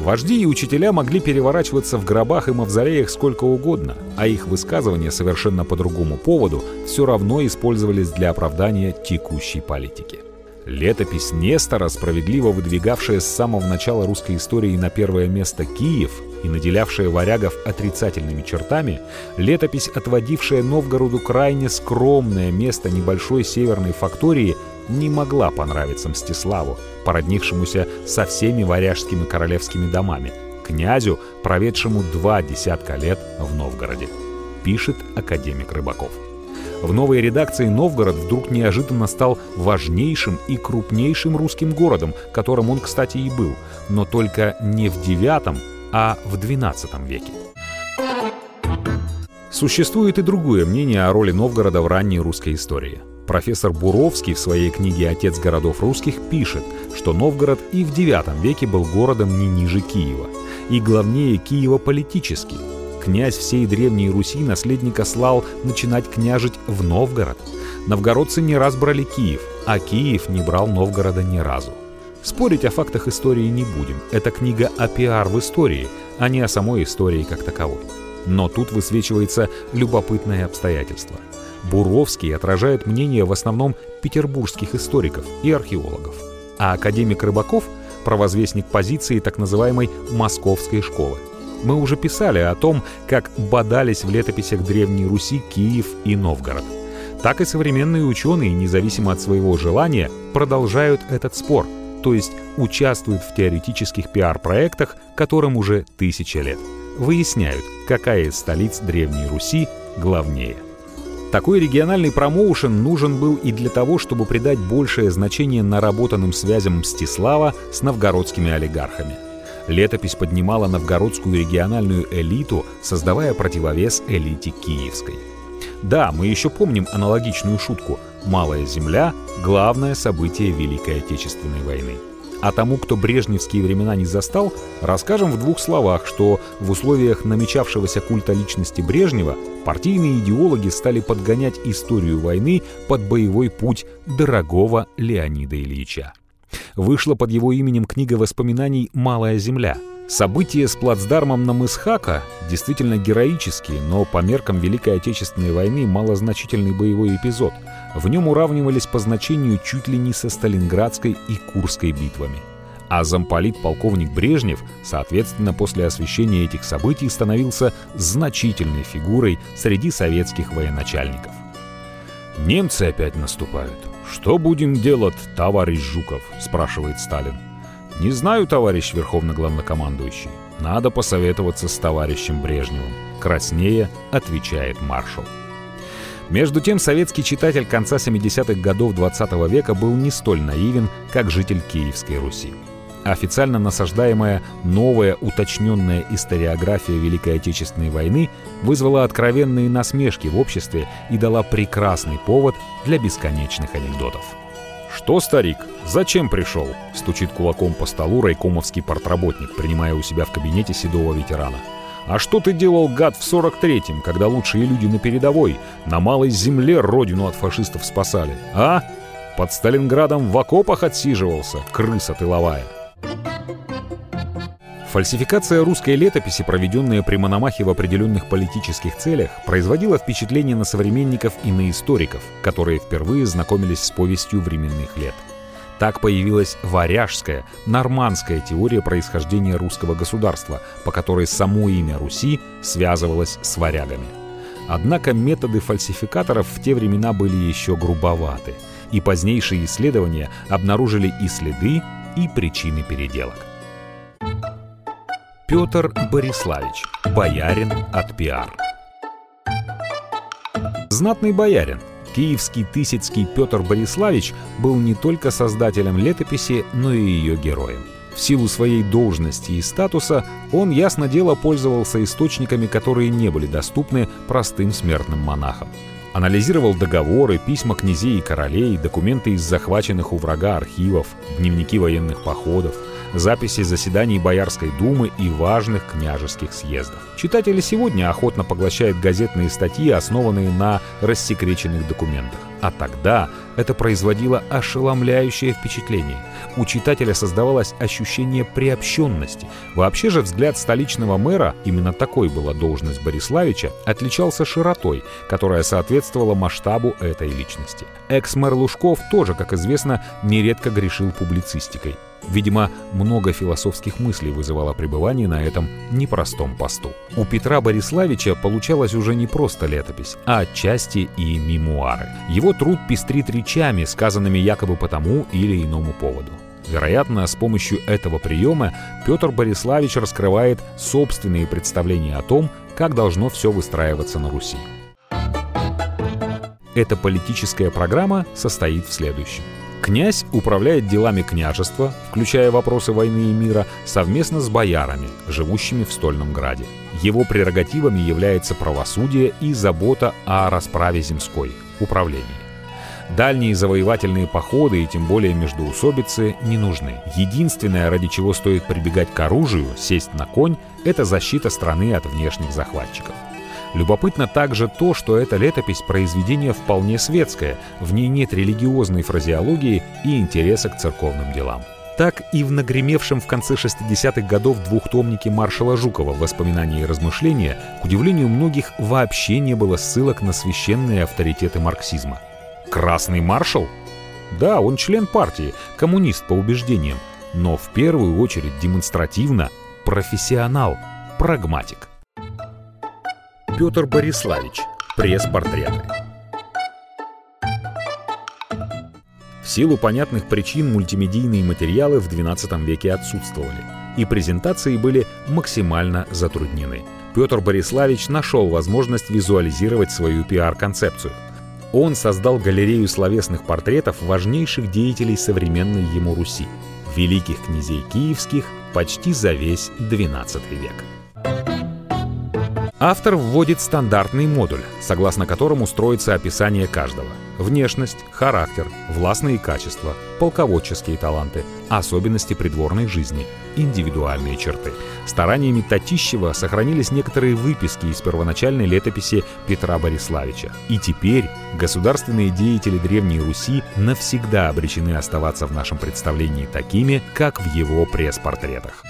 Вожди и учителя могли переворачиваться в гробах и мавзолеях сколько угодно, а их высказывания совершенно по другому поводу все равно использовались для оправдания текущей политики. Летопись Нестора, справедливо выдвигавшая с самого начала русской истории на первое место Киев и наделявшая варягов отрицательными чертами, летопись, отводившая Новгороду крайне скромное место небольшой северной фактории, не могла понравиться Мстиславу, породнившемуся со всеми варяжскими королевскими домами, князю, проведшему два десятка лет в Новгороде, пишет академик Рыбаков. В новой редакции Новгород вдруг неожиданно стал важнейшим и крупнейшим русским городом, которым он, кстати, и был, но только не в IX, а в XII веке. Существует и другое мнение о роли Новгорода в ранней русской истории. Профессор Буровский в своей книге «Отец городов русских» пишет, что Новгород и в IX веке был городом не ниже Киева, и главнее Киева политически – князь всей Древней Руси наследника слал начинать княжить в Новгород. Новгородцы не раз брали Киев, а Киев не брал Новгорода ни разу. Спорить о фактах истории не будем. Это книга о пиар в истории, а не о самой истории как таковой. Но тут высвечивается любопытное обстоятельство. Буровский отражает мнение в основном петербургских историков и археологов. А академик Рыбаков – провозвестник позиции так называемой «московской школы». Мы уже писали о том, как бодались в летописях Древней Руси Киев и Новгород. Так и современные ученые, независимо от своего желания, продолжают этот спор, то есть участвуют в теоретических пиар-проектах, которым уже тысяча лет. Выясняют, какая из столиц Древней Руси главнее. Такой региональный промоушен нужен был и для того, чтобы придать большее значение наработанным связям Мстислава с новгородскими олигархами – Летопись поднимала новгородскую региональную элиту, создавая противовес элите киевской. Да, мы еще помним аналогичную шутку «Малая земля – главное событие Великой Отечественной войны». А тому, кто брежневские времена не застал, расскажем в двух словах, что в условиях намечавшегося культа личности Брежнева партийные идеологи стали подгонять историю войны под боевой путь дорогого Леонида Ильича. Вышла под его именем книга воспоминаний «Малая земля». События с плацдармом на мыс Хака действительно героические, но по меркам Великой Отечественной войны малозначительный боевой эпизод. В нем уравнивались по значению чуть ли не со Сталинградской и Курской битвами. А замполит полковник Брежнев, соответственно, после освещения этих событий становился значительной фигурой среди советских военачальников. Немцы опять наступают. «Что будем делать, товарищ Жуков?» – спрашивает Сталин. «Не знаю, товарищ Верховный Главнокомандующий. Надо посоветоваться с товарищем Брежневым». Краснее отвечает маршал. Между тем, советский читатель конца 70-х годов 20 -го века был не столь наивен, как житель Киевской Руси. Официально насаждаемая новая уточненная историография Великой Отечественной войны вызвала откровенные насмешки в обществе и дала прекрасный повод для бесконечных анекдотов. «Что, старик, зачем пришел?» — стучит кулаком по столу райкомовский портработник, принимая у себя в кабинете седого ветерана. «А что ты делал, гад, в 43-м, когда лучшие люди на передовой, на малой земле родину от фашистов спасали, а? Под Сталинградом в окопах отсиживался, крыса тыловая». Фальсификация русской летописи, проведенная при Мономахе в определенных политических целях, производила впечатление на современников и на историков, которые впервые знакомились с повестью временных лет. Так появилась варяжская, нормандская теория происхождения русского государства, по которой само имя Руси связывалось с варягами. Однако методы фальсификаторов в те времена были еще грубоваты, и позднейшие исследования обнаружили и следы, и причины переделок. Петр Бориславич, боярин от пиар. Знатный боярин, Киевский Тысяцкий Петр Бориславич был не только создателем летописи, но и ее героем. В силу своей должности и статуса он, ясно дело, пользовался источниками, которые не были доступны простым смертным монахам. Анализировал договоры, письма князей и королей, документы из захваченных у врага архивов, дневники военных походов – записи заседаний Боярской думы и важных княжеских съездов. Читатели сегодня охотно поглощают газетные статьи, основанные на рассекреченных документах. А тогда это производило ошеломляющее впечатление. У читателя создавалось ощущение приобщенности. Вообще же взгляд столичного мэра, именно такой была должность Бориславича, отличался широтой, которая соответствовала масштабу этой личности. Экс-мэр Лужков тоже, как известно, нередко грешил публицистикой. Видимо, много философских мыслей вызывало пребывание на этом непростом посту. У Петра Бориславича получалась уже не просто летопись, а отчасти и мемуары. Его труд пестрит речами, сказанными якобы по тому или иному поводу. Вероятно, с помощью этого приема Петр Бориславич раскрывает собственные представления о том, как должно все выстраиваться на Руси. Эта политическая программа состоит в следующем. Князь управляет делами княжества, включая вопросы войны и мира, совместно с боярами, живущими в Стольном Граде. Его прерогативами является правосудие и забота о расправе земской, управлении. Дальние завоевательные походы и тем более междоусобицы не нужны. Единственное, ради чего стоит прибегать к оружию, сесть на конь, это защита страны от внешних захватчиков. Любопытно также то, что эта летопись произведение вполне светское, в ней нет религиозной фразеологии и интереса к церковным делам. Так и в нагремевшем в конце 60-х годов двухтомнике маршала Жукова «Воспоминания и размышления» к удивлению многих вообще не было ссылок на священные авторитеты марксизма. Красный маршал? Да, он член партии, коммунист по убеждениям, но в первую очередь демонстративно профессионал, прагматик. Петр Бориславич. Пресс-портреты. В силу понятных причин мультимедийные материалы в XII веке отсутствовали, и презентации были максимально затруднены. Петр Бориславич нашел возможность визуализировать свою пиар-концепцию. Он создал галерею словесных портретов важнейших деятелей современной ему Руси, великих князей киевских почти за весь XII век. Автор вводит стандартный модуль, согласно которому строится описание каждого. Внешность, характер, властные качества, полководческие таланты, особенности придворной жизни, индивидуальные черты. Стараниями Татищева сохранились некоторые выписки из первоначальной летописи Петра Бориславича. И теперь государственные деятели Древней Руси навсегда обречены оставаться в нашем представлении такими, как в его пресс-портретах.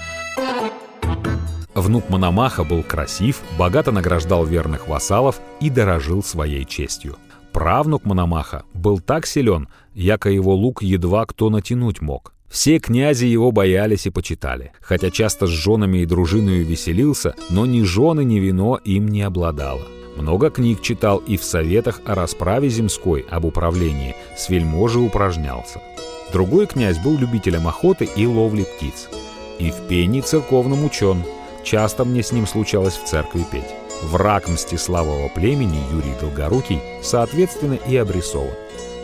Внук Мономаха был красив, богато награждал верных вассалов и дорожил своей честью. Правнук Мономаха был так силен, яко его лук едва кто натянуть мог. Все князи его боялись и почитали, хотя часто с женами и дружиною веселился, но ни жены, ни вино им не обладало. Много книг читал и в советах о расправе земской, об управлении, с вельможей упражнялся. Другой князь был любителем охоты и ловли птиц. И в пении церковном учен – Часто мне с ним случалось в церкви петь. Враг Мстиславова племени Юрий Долгорукий, соответственно, и обрисован.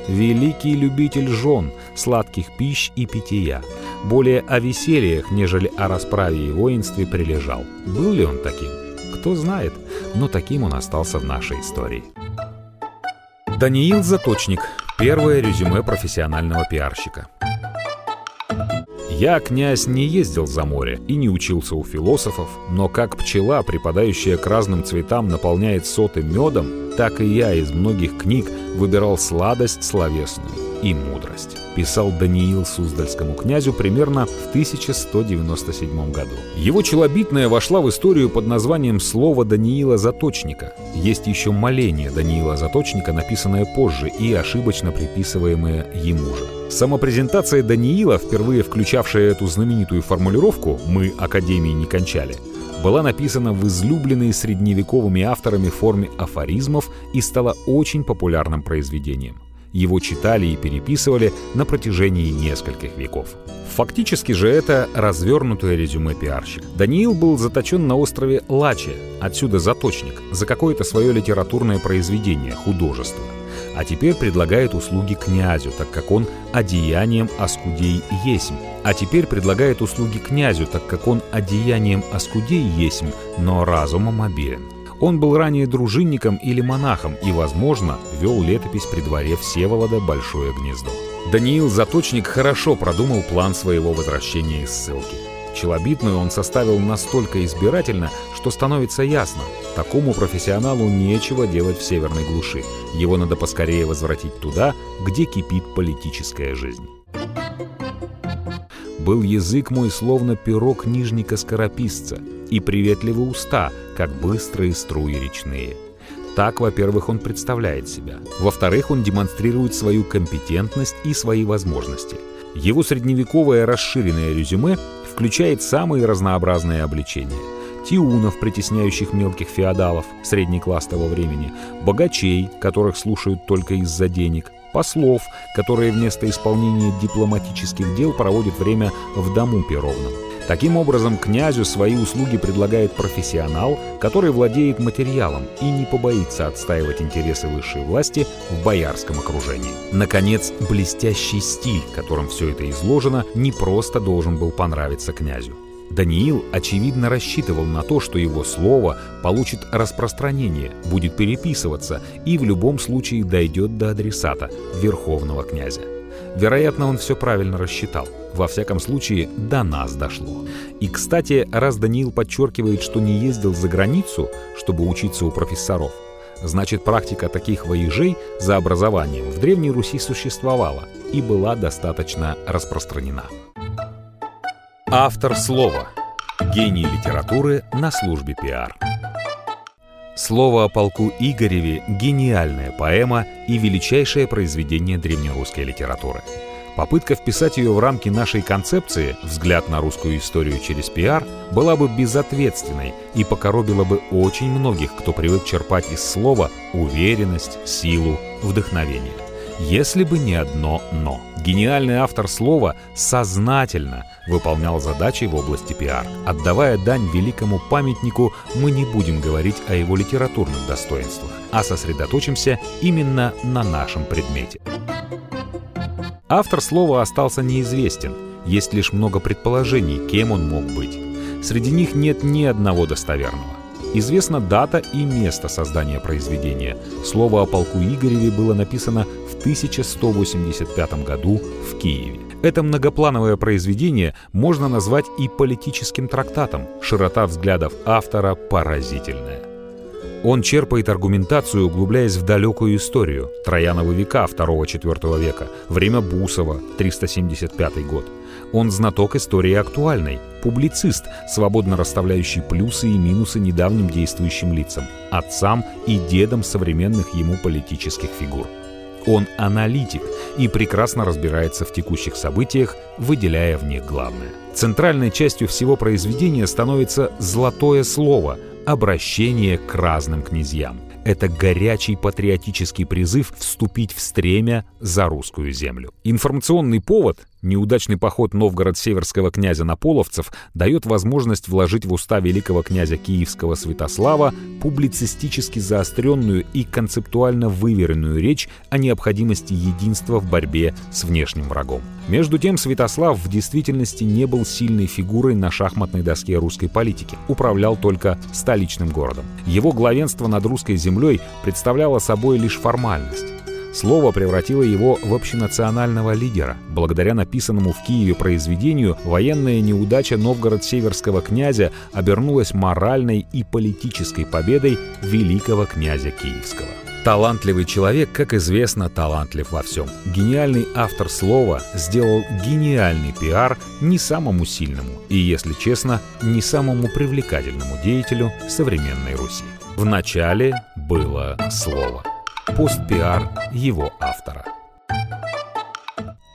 Великий любитель жен, сладких пищ и питья. Более о весельях, нежели о расправе и воинстве прилежал. Был ли он таким? Кто знает, но таким он остался в нашей истории. Даниил Заточник. Первое резюме профессионального пиарщика. Я, князь, не ездил за море и не учился у философов, но как пчела, припадающая к разным цветам, наполняет соты медом, так и я из многих книг выбирал сладость словесную и мудрость. Писал Даниил Суздальскому князю примерно в 1197 году. Его челобитная вошла в историю под названием «Слово Даниила Заточника». Есть еще моление Даниила Заточника, написанное позже и ошибочно приписываемое ему же. Самопрезентация Даниила, впервые включавшая эту знаменитую формулировку «Мы Академии не кончали», была написана в излюбленной средневековыми авторами форме афоризмов и стала очень популярным произведением. Его читали и переписывали на протяжении нескольких веков. Фактически же это развернутое резюме пиарщик. Даниил был заточен на острове Лаче, отсюда заточник, за какое-то свое литературное произведение, художество. а теперь предлагает услуги князю, так как он одеянием оскудей есмь. А теперь предлагает услуги князю, так как он одеянием оскудей есмь, но разумом обилен. Он был ранее дружинником или монахом и, возможно, вел летопись при дворе Всеволода Большое Гнездо. Даниил Заточник хорошо продумал план своего возвращения из ссылки. Челобитную он составил настолько избирательно, что становится ясно, такому профессионалу нечего делать в северной глуши. Его надо поскорее возвратить туда, где кипит политическая жизнь. Был язык мой словно пирог нижника-скорописца, и приветливы уста, как быстрые струи речные. Так, во-первых, он представляет себя. Во-вторых, он демонстрирует свою компетентность и свои возможности. Его средневековое расширенное резюме включает самые разнообразные обличения. Тиунов, притесняющих мелких феодалов, средний класс того времени, богачей, которых слушают только из-за денег, послов, которые вместо исполнения дипломатических дел проводят время в дому Перовном. Таким образом, князю свои услуги предлагает профессионал, который владеет материалом и не побоится отстаивать интересы высшей власти в боярском окружении. Наконец, блестящий стиль, которым все это изложено, не просто должен был понравиться князю. Даниил, очевидно, рассчитывал на то, что его слово получит распространение, будет переписываться и в любом случае дойдет до адресата, верховного князя. Вероятно, он все правильно рассчитал. Во всяком случае, до нас дошло. И, кстати, раз Даниил подчеркивает, что не ездил за границу, чтобы учиться у профессоров, значит, практика таких воежей за образованием в Древней Руси существовала и была достаточно распространена. Автор слова. Гений литературы на службе пиар. Слово о полку Игореве – гениальная поэма и величайшее произведение древнерусской литературы. Попытка вписать ее в рамки нашей концепции «взгляд на русскую историю через пиар» была бы безответственной и покоробила бы очень многих, кто привык черпать из слова уверенность, силу, вдохновение если бы не одно «но». Гениальный автор слова сознательно выполнял задачи в области пиар. Отдавая дань великому памятнику, мы не будем говорить о его литературных достоинствах, а сосредоточимся именно на нашем предмете. Автор слова остался неизвестен, есть лишь много предположений, кем он мог быть. Среди них нет ни одного достоверного. Известна дата и место создания произведения. Слово о полку Игореве было написано в 1185 году в Киеве. Это многоплановое произведение можно назвать и политическим трактатом. Широта взглядов автора поразительная. Он черпает аргументацию, углубляясь в далекую историю Троянова века 2-4 века, время Бусова, 375 год. Он знаток истории актуальной, публицист, свободно расставляющий плюсы и минусы недавним действующим лицам, отцам и дедам современных ему политических фигур. Он аналитик и прекрасно разбирается в текущих событиях, выделяя в них главное. Центральной частью всего произведения становится «золотое слово», обращение к разным князьям. Это горячий патриотический призыв вступить в стремя за русскую землю. Информационный повод Неудачный поход Новгород-Северского князя на половцев дает возможность вложить в уста великого князя Киевского Святослава публицистически заостренную и концептуально выверенную речь о необходимости единства в борьбе с внешним врагом. Между тем, Святослав в действительности не был сильной фигурой на шахматной доске русской политики, управлял только столичным городом. Его главенство над русской землей представляло собой лишь формальность. Слово превратило его в общенационального лидера. Благодаря написанному в Киеве произведению военная неудача Новгород-Северского князя обернулась моральной и политической победой великого князя Киевского. Талантливый человек, как известно, талантлив во всем. Гениальный автор слова сделал гениальный пиар не самому сильному и, если честно, не самому привлекательному деятелю современной Руси. В начале было слово – Постпиар его автора.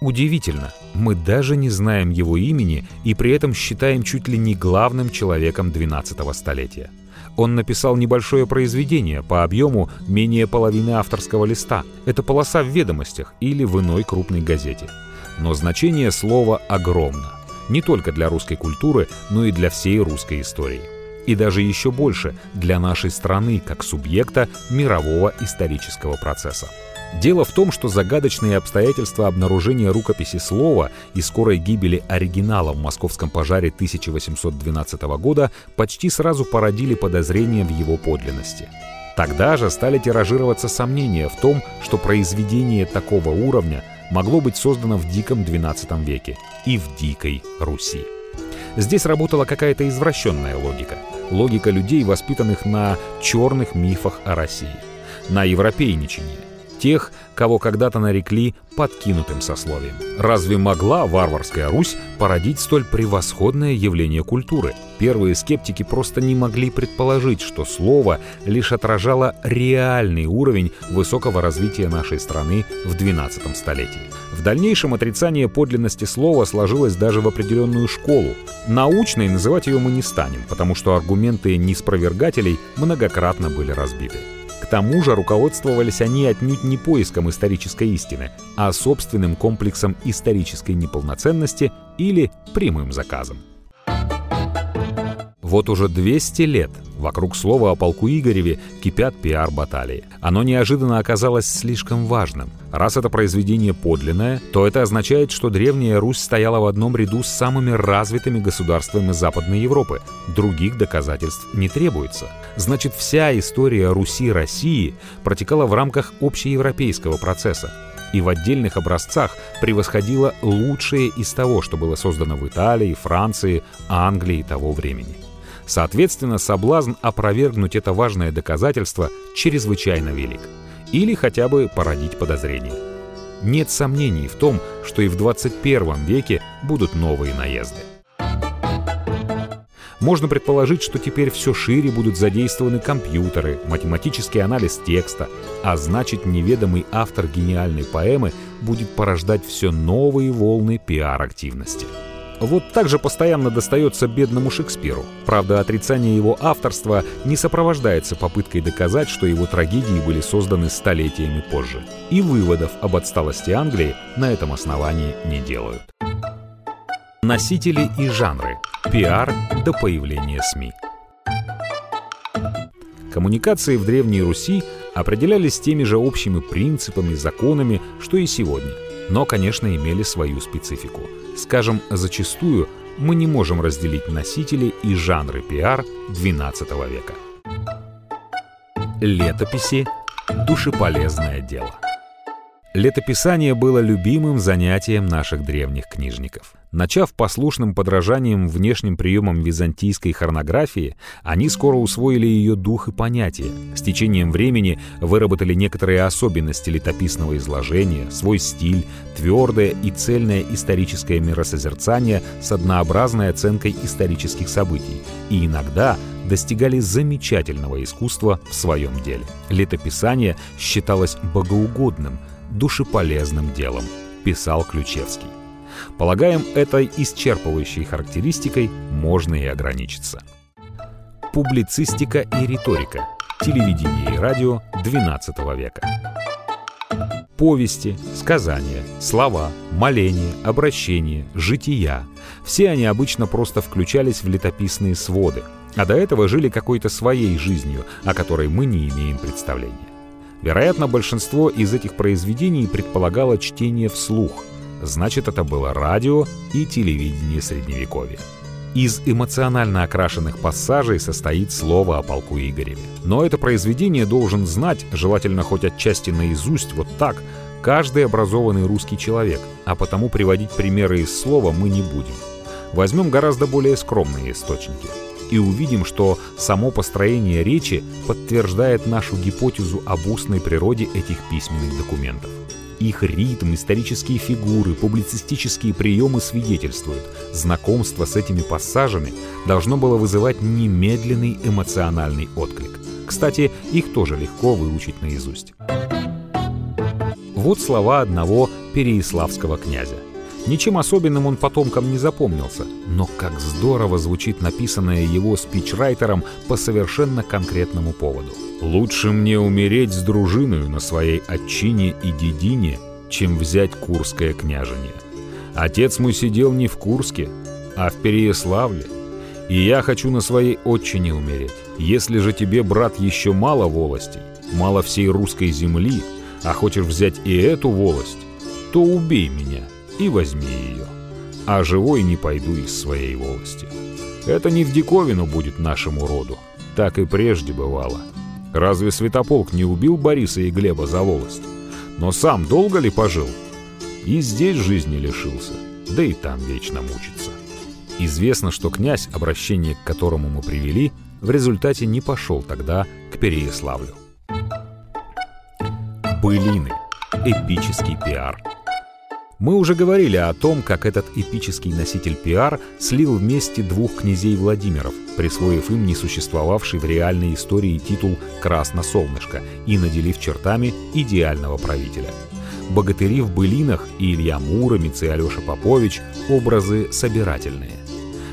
Удивительно, мы даже не знаем его имени и при этом считаем чуть ли не главным человеком 12-го столетия. Он написал небольшое произведение по объему менее половины авторского листа. Это полоса в ведомостях или в иной крупной газете. Но значение слова огромно. Не только для русской культуры, но и для всей русской истории и даже еще больше для нашей страны как субъекта мирового исторического процесса. Дело в том, что загадочные обстоятельства обнаружения рукописи слова и скорой гибели оригинала в московском пожаре 1812 года почти сразу породили подозрения в его подлинности. Тогда же стали тиражироваться сомнения в том, что произведение такого уровня могло быть создано в диком XII веке и в дикой Руси. Здесь работала какая-то извращенная логика. Логика людей, воспитанных на черных мифах о России, на европейничании, тех, кого когда-то нарекли подкинутым сословием. Разве могла варварская Русь породить столь превосходное явление культуры? Первые скептики просто не могли предположить, что слово лишь отражало реальный уровень высокого развития нашей страны в XII столетии. В дальнейшем отрицание подлинности слова сложилось даже в определенную школу. Научной называть ее мы не станем, потому что аргументы неспровергателей многократно были разбиты тому же руководствовались они отнюдь не поиском исторической истины, а собственным комплексом исторической неполноценности или прямым заказом. Вот уже 200 лет вокруг слова о полку Игореве кипят пиар-баталии. Оно неожиданно оказалось слишком важным. Раз это произведение подлинное, то это означает, что Древняя Русь стояла в одном ряду с самыми развитыми государствами Западной Европы. Других доказательств не требуется. Значит, вся история Руси-России протекала в рамках общеевропейского процесса и в отдельных образцах превосходила лучшее из того, что было создано в Италии, Франции, Англии того времени. Соответственно, соблазн опровергнуть это важное доказательство чрезвычайно велик. Или хотя бы породить подозрение. Нет сомнений в том, что и в 21 веке будут новые наезды. Можно предположить, что теперь все шире будут задействованы компьютеры, математический анализ текста, а значит неведомый автор гениальной поэмы будет порождать все новые волны пиар-активности. Вот так же постоянно достается бедному Шекспиру. Правда, отрицание его авторства не сопровождается попыткой доказать, что его трагедии были созданы столетиями позже. И выводов об отсталости Англии на этом основании не делают. Носители и жанры. Пиар до появления СМИ. Коммуникации в Древней Руси определялись теми же общими принципами, законами, что и сегодня, но, конечно, имели свою специфику – Скажем, зачастую мы не можем разделить носители и жанры пиар XII века. Летописи – душеполезное дело. Летописание было любимым занятием наших древних книжников. Начав послушным подражанием внешним приемам византийской хронографии, они скоро усвоили ее дух и понятия. С течением времени выработали некоторые особенности летописного изложения, свой стиль, твердое и цельное историческое миросозерцание с однообразной оценкой исторических событий и иногда достигали замечательного искусства в своем деле. Летописание считалось богоугодным, душеполезным делом, писал Ключевский. Полагаем, этой исчерпывающей характеристикой можно и ограничиться. Публицистика и риторика. Телевидение и радио XII века. Повести, сказания, слова, моления, обращения, жития – все они обычно просто включались в летописные своды, а до этого жили какой-то своей жизнью, о которой мы не имеем представления. Вероятно, большинство из этих произведений предполагало чтение вслух, значит это было радио и телевидение Средневековья. Из эмоционально окрашенных пассажей состоит слово о полку Игореве. Но это произведение должен знать, желательно хоть отчасти наизусть, вот так, каждый образованный русский человек, а потому приводить примеры из слова мы не будем. Возьмем гораздо более скромные источники и увидим, что само построение речи подтверждает нашу гипотезу об устной природе этих письменных документов. Их ритм, исторические фигуры, публицистические приемы свидетельствуют. Знакомство с этими пассажами должно было вызывать немедленный эмоциональный отклик. Кстати, их тоже легко выучить наизусть. Вот слова одного переяславского князя. Ничем особенным он потомкам не запомнился, но как здорово звучит написанное его спичрайтером по совершенно конкретному поводу. «Лучше мне умереть с дружиною на своей отчине и дедине, чем взять Курское княжение. Отец мой сидел не в Курске, а в Переяславле, и я хочу на своей отчине умереть. Если же тебе, брат, еще мало волостей, мало всей русской земли, А хочешь взять и эту волость, то убей меня и возьми ее. А живой не пойду из своей волости. Это не в диковину будет нашему роду. Так и прежде бывало. Разве Святополк не убил Бориса и Глеба за волость? Но сам долго ли пожил? И здесь жизни лишился, да и там вечно мучится. Известно, что князь, обращение к которому мы привели, в результате не пошел тогда к Переяславлю. Былины. Эпический пиар. Мы уже говорили о том, как этот эпический носитель пиар слил вместе двух князей Владимиров, присвоив им несуществовавший в реальной истории титул «Красносолнышко» и наделив чертами идеального правителя. Богатыри в былинах и Илья Муромец и Алеша Попович – образы собирательные.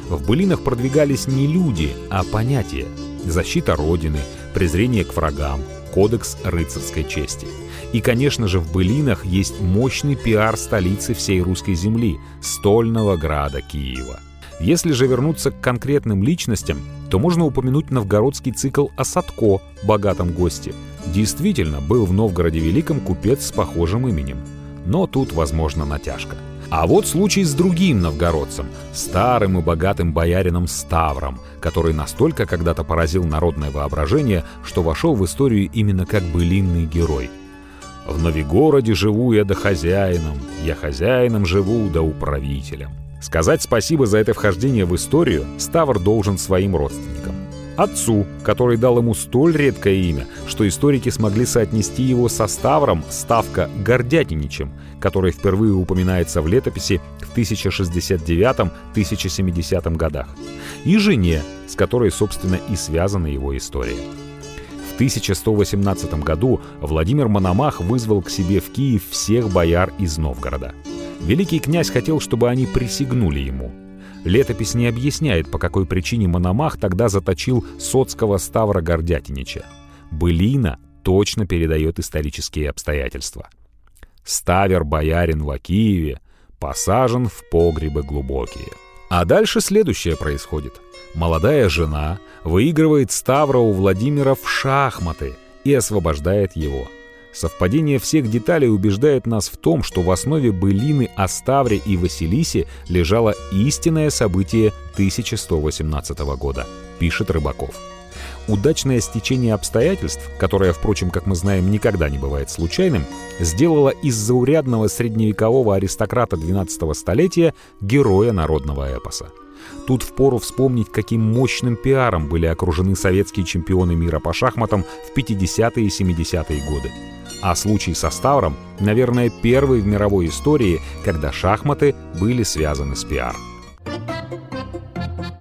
В былинах продвигались не люди, а понятия – защита Родины, презрение к врагам, кодекс рыцарской чести – и, конечно же, в былинах есть мощный пиар столицы всей русской земли – стольного града Киева. Если же вернуться к конкретным личностям, то можно упомянуть новгородский цикл о Садко, богатом госте. Действительно, был в Новгороде Великом купец с похожим именем. Но тут, возможно, натяжка. А вот случай с другим новгородцем, старым и богатым боярином Ставром, который настолько когда-то поразил народное воображение, что вошел в историю именно как былинный герой – в Новигороде живу я да хозяином, я хозяином живу да управителем. Сказать спасибо за это вхождение в историю Ставр должен своим родственникам. Отцу, который дал ему столь редкое имя, что историки смогли соотнести его со Ставром Ставка Гордятиничем, который впервые упоминается в летописи в 1069-1070 годах, и жене, с которой, собственно, и связана его история. 1118 году Владимир Мономах вызвал к себе в Киев всех бояр из Новгорода. Великий князь хотел, чтобы они присягнули ему. Летопись не объясняет, по какой причине Мономах тогда заточил соцкого Ставра Гордятинича. Былина точно передает исторические обстоятельства. Ставер боярин в Киеве посажен в погребы глубокие. А дальше следующее происходит – Молодая жена выигрывает Ставра у Владимира в шахматы и освобождает его. Совпадение всех деталей убеждает нас в том, что в основе былины о Ставре и Василисе лежало истинное событие 1118 года, пишет Рыбаков. Удачное стечение обстоятельств, которое, впрочем, как мы знаем, никогда не бывает случайным, сделало из заурядного средневекового аристократа 12 столетия героя народного эпоса. Тут впору вспомнить, каким мощным пиаром были окружены советские чемпионы мира по шахматам в 50-е и 70-е годы. А случай со Ставром, наверное, первый в мировой истории, когда шахматы были связаны с пиар.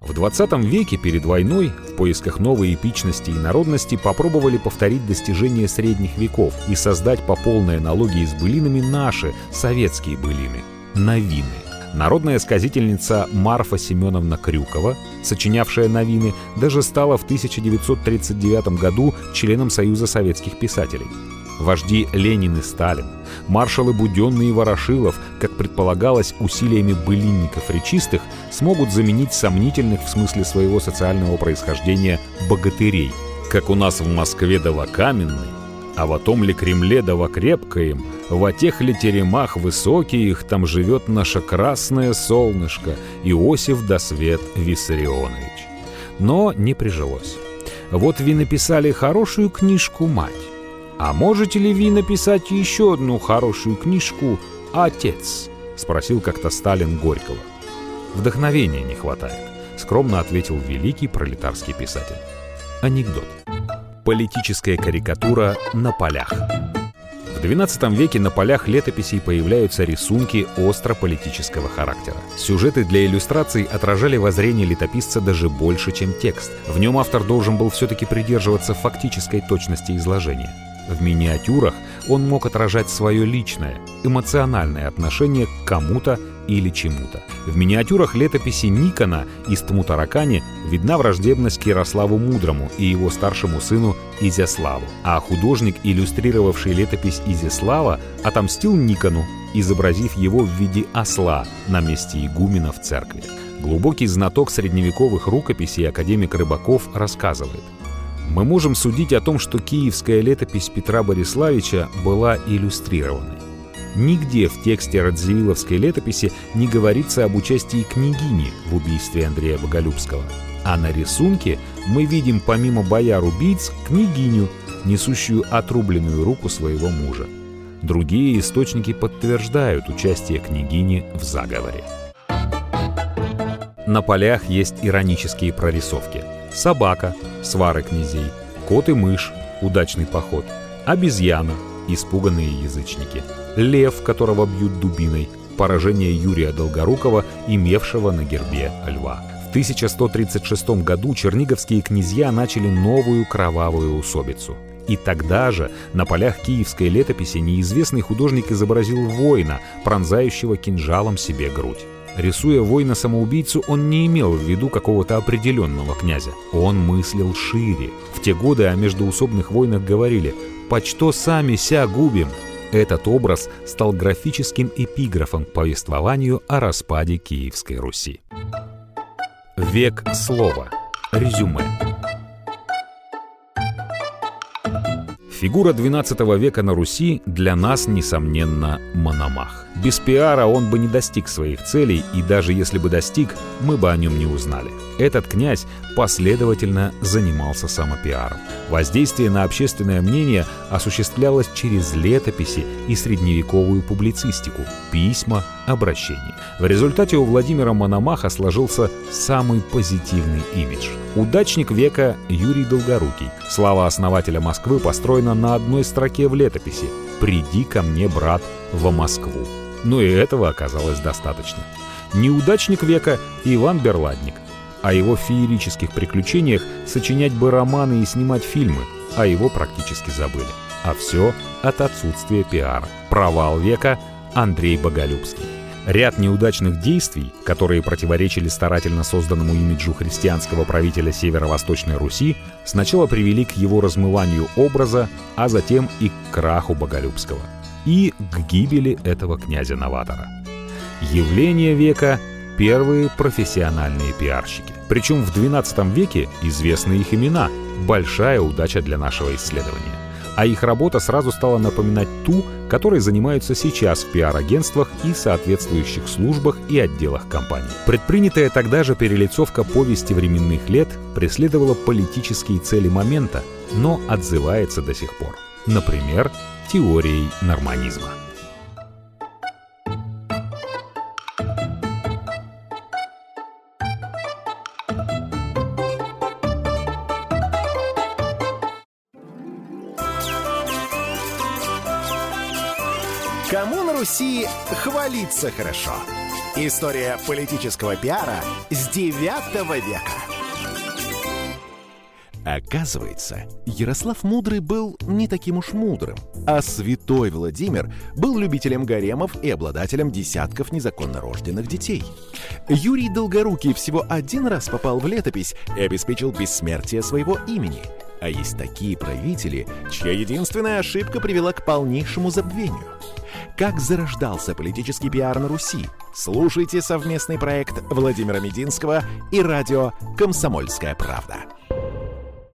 В 20 веке перед войной в поисках новой эпичности и народности попробовали повторить достижения средних веков и создать по полной аналогии с былинами наши, советские былины – новины. Народная сказительница Марфа Семеновна Крюкова, сочинявшая новины, даже стала в 1939 году членом Союза советских писателей. Вожди Ленин и Сталин, маршалы Буденный и Ворошилов, как предполагалось усилиями былинников речистых, смогут заменить сомнительных в смысле своего социального происхождения богатырей. Как у нас в Москве Каменный, а в том ли Кремле да во крепкоем, во тех ли теремах высоких там живет наше красное солнышко Иосиф Досвет Виссарионович. Но не прижилось. Вот вы написали хорошую книжку «Мать». А можете ли вы написать еще одну хорошую книжку «Отец»? Спросил как-то Сталин Горького. Вдохновения не хватает, скромно ответил великий пролетарский писатель. Анекдот. Политическая карикатура на полях. В XII веке на полях летописей появляются рисунки остро-политического характера. Сюжеты для иллюстраций отражали воззрение летописца даже больше, чем текст. В нем автор должен был все-таки придерживаться фактической точности изложения. В миниатюрах он мог отражать свое личное, эмоциональное отношение к кому-то или чему-то. В миниатюрах летописи Никона из Тмутаракани видна враждебность к Ярославу Мудрому и его старшему сыну Изяславу. А художник, иллюстрировавший летопись Изяслава, отомстил Никону, изобразив его в виде осла на месте игумена в церкви. Глубокий знаток средневековых рукописей академик Рыбаков рассказывает – мы можем судить о том, что киевская летопись Петра Бориславича была иллюстрированной. Нигде в тексте Радзивилловской летописи не говорится об участии княгини в убийстве Андрея Боголюбского. А на рисунке мы видим помимо бояр-убийц княгиню, несущую отрубленную руку своего мужа. Другие источники подтверждают участие княгини в заговоре. На полях есть иронические прорисовки. Собака, свары князей, кот и мышь, удачный поход, обезьяна, испуганные язычники – лев, которого бьют дубиной, поражение Юрия Долгорукова, имевшего на гербе льва. В 1136 году черниговские князья начали новую кровавую усобицу. И тогда же на полях киевской летописи неизвестный художник изобразил воина, пронзающего кинжалом себе грудь. Рисуя воина-самоубийцу, он не имел в виду какого-то определенного князя. Он мыслил шире. В те годы о междуусобных войнах говорили «Почто сами ся губим?» Этот образ стал графическим эпиграфом к повествованию о распаде Киевской Руси. Век слова. Резюме. Фигура XII века на Руси для нас, несомненно, Мономах. Без пиара он бы не достиг своих целей, и даже если бы достиг, мы бы о нем не узнали. Этот князь последовательно занимался самопиаром. Воздействие на общественное мнение осуществлялось через летописи и средневековую публицистику, письма, обращения. В результате у Владимира Мономаха сложился самый позитивный имидж. Удачник века Юрий Долгорукий. Слава основателя Москвы построена на одной строке в летописи «Приди ко мне, брат, в Москву». Но и этого оказалось достаточно. Неудачник века Иван Берладник. О его феерических приключениях сочинять бы романы и снимать фильмы, а его практически забыли. А все от отсутствия пиара. Провал века Андрей Боголюбский. Ряд неудачных действий, которые противоречили старательно созданному имиджу христианского правителя Северо-Восточной Руси, сначала привели к его размыванию образа, а затем и к краху Боголюбского – и к гибели этого князя-новатора. Явление века — первые профессиональные пиарщики. Причем в XII веке известны их имена — большая удача для нашего исследования. А их работа сразу стала напоминать ту, которой занимаются сейчас в пиар-агентствах и соответствующих службах и отделах компаний. Предпринятая тогда же перелицовка повести временных лет преследовала политические цели момента, но отзывается до сих пор. Например, теорией норманизма. Хвалиться хорошо? История политического пиара с 9 века. Оказывается, Ярослав Мудрый был не таким уж мудрым, а святой Владимир был любителем гаремов и обладателем десятков незаконно рожденных детей. Юрий Долгорукий всего один раз попал в летопись и обеспечил бессмертие своего имени. А есть такие правители, чья единственная ошибка привела к полнейшему забвению. Как зарождался политический пиар на Руси? Слушайте совместный проект Владимира Мединского и радио «Комсомольская правда».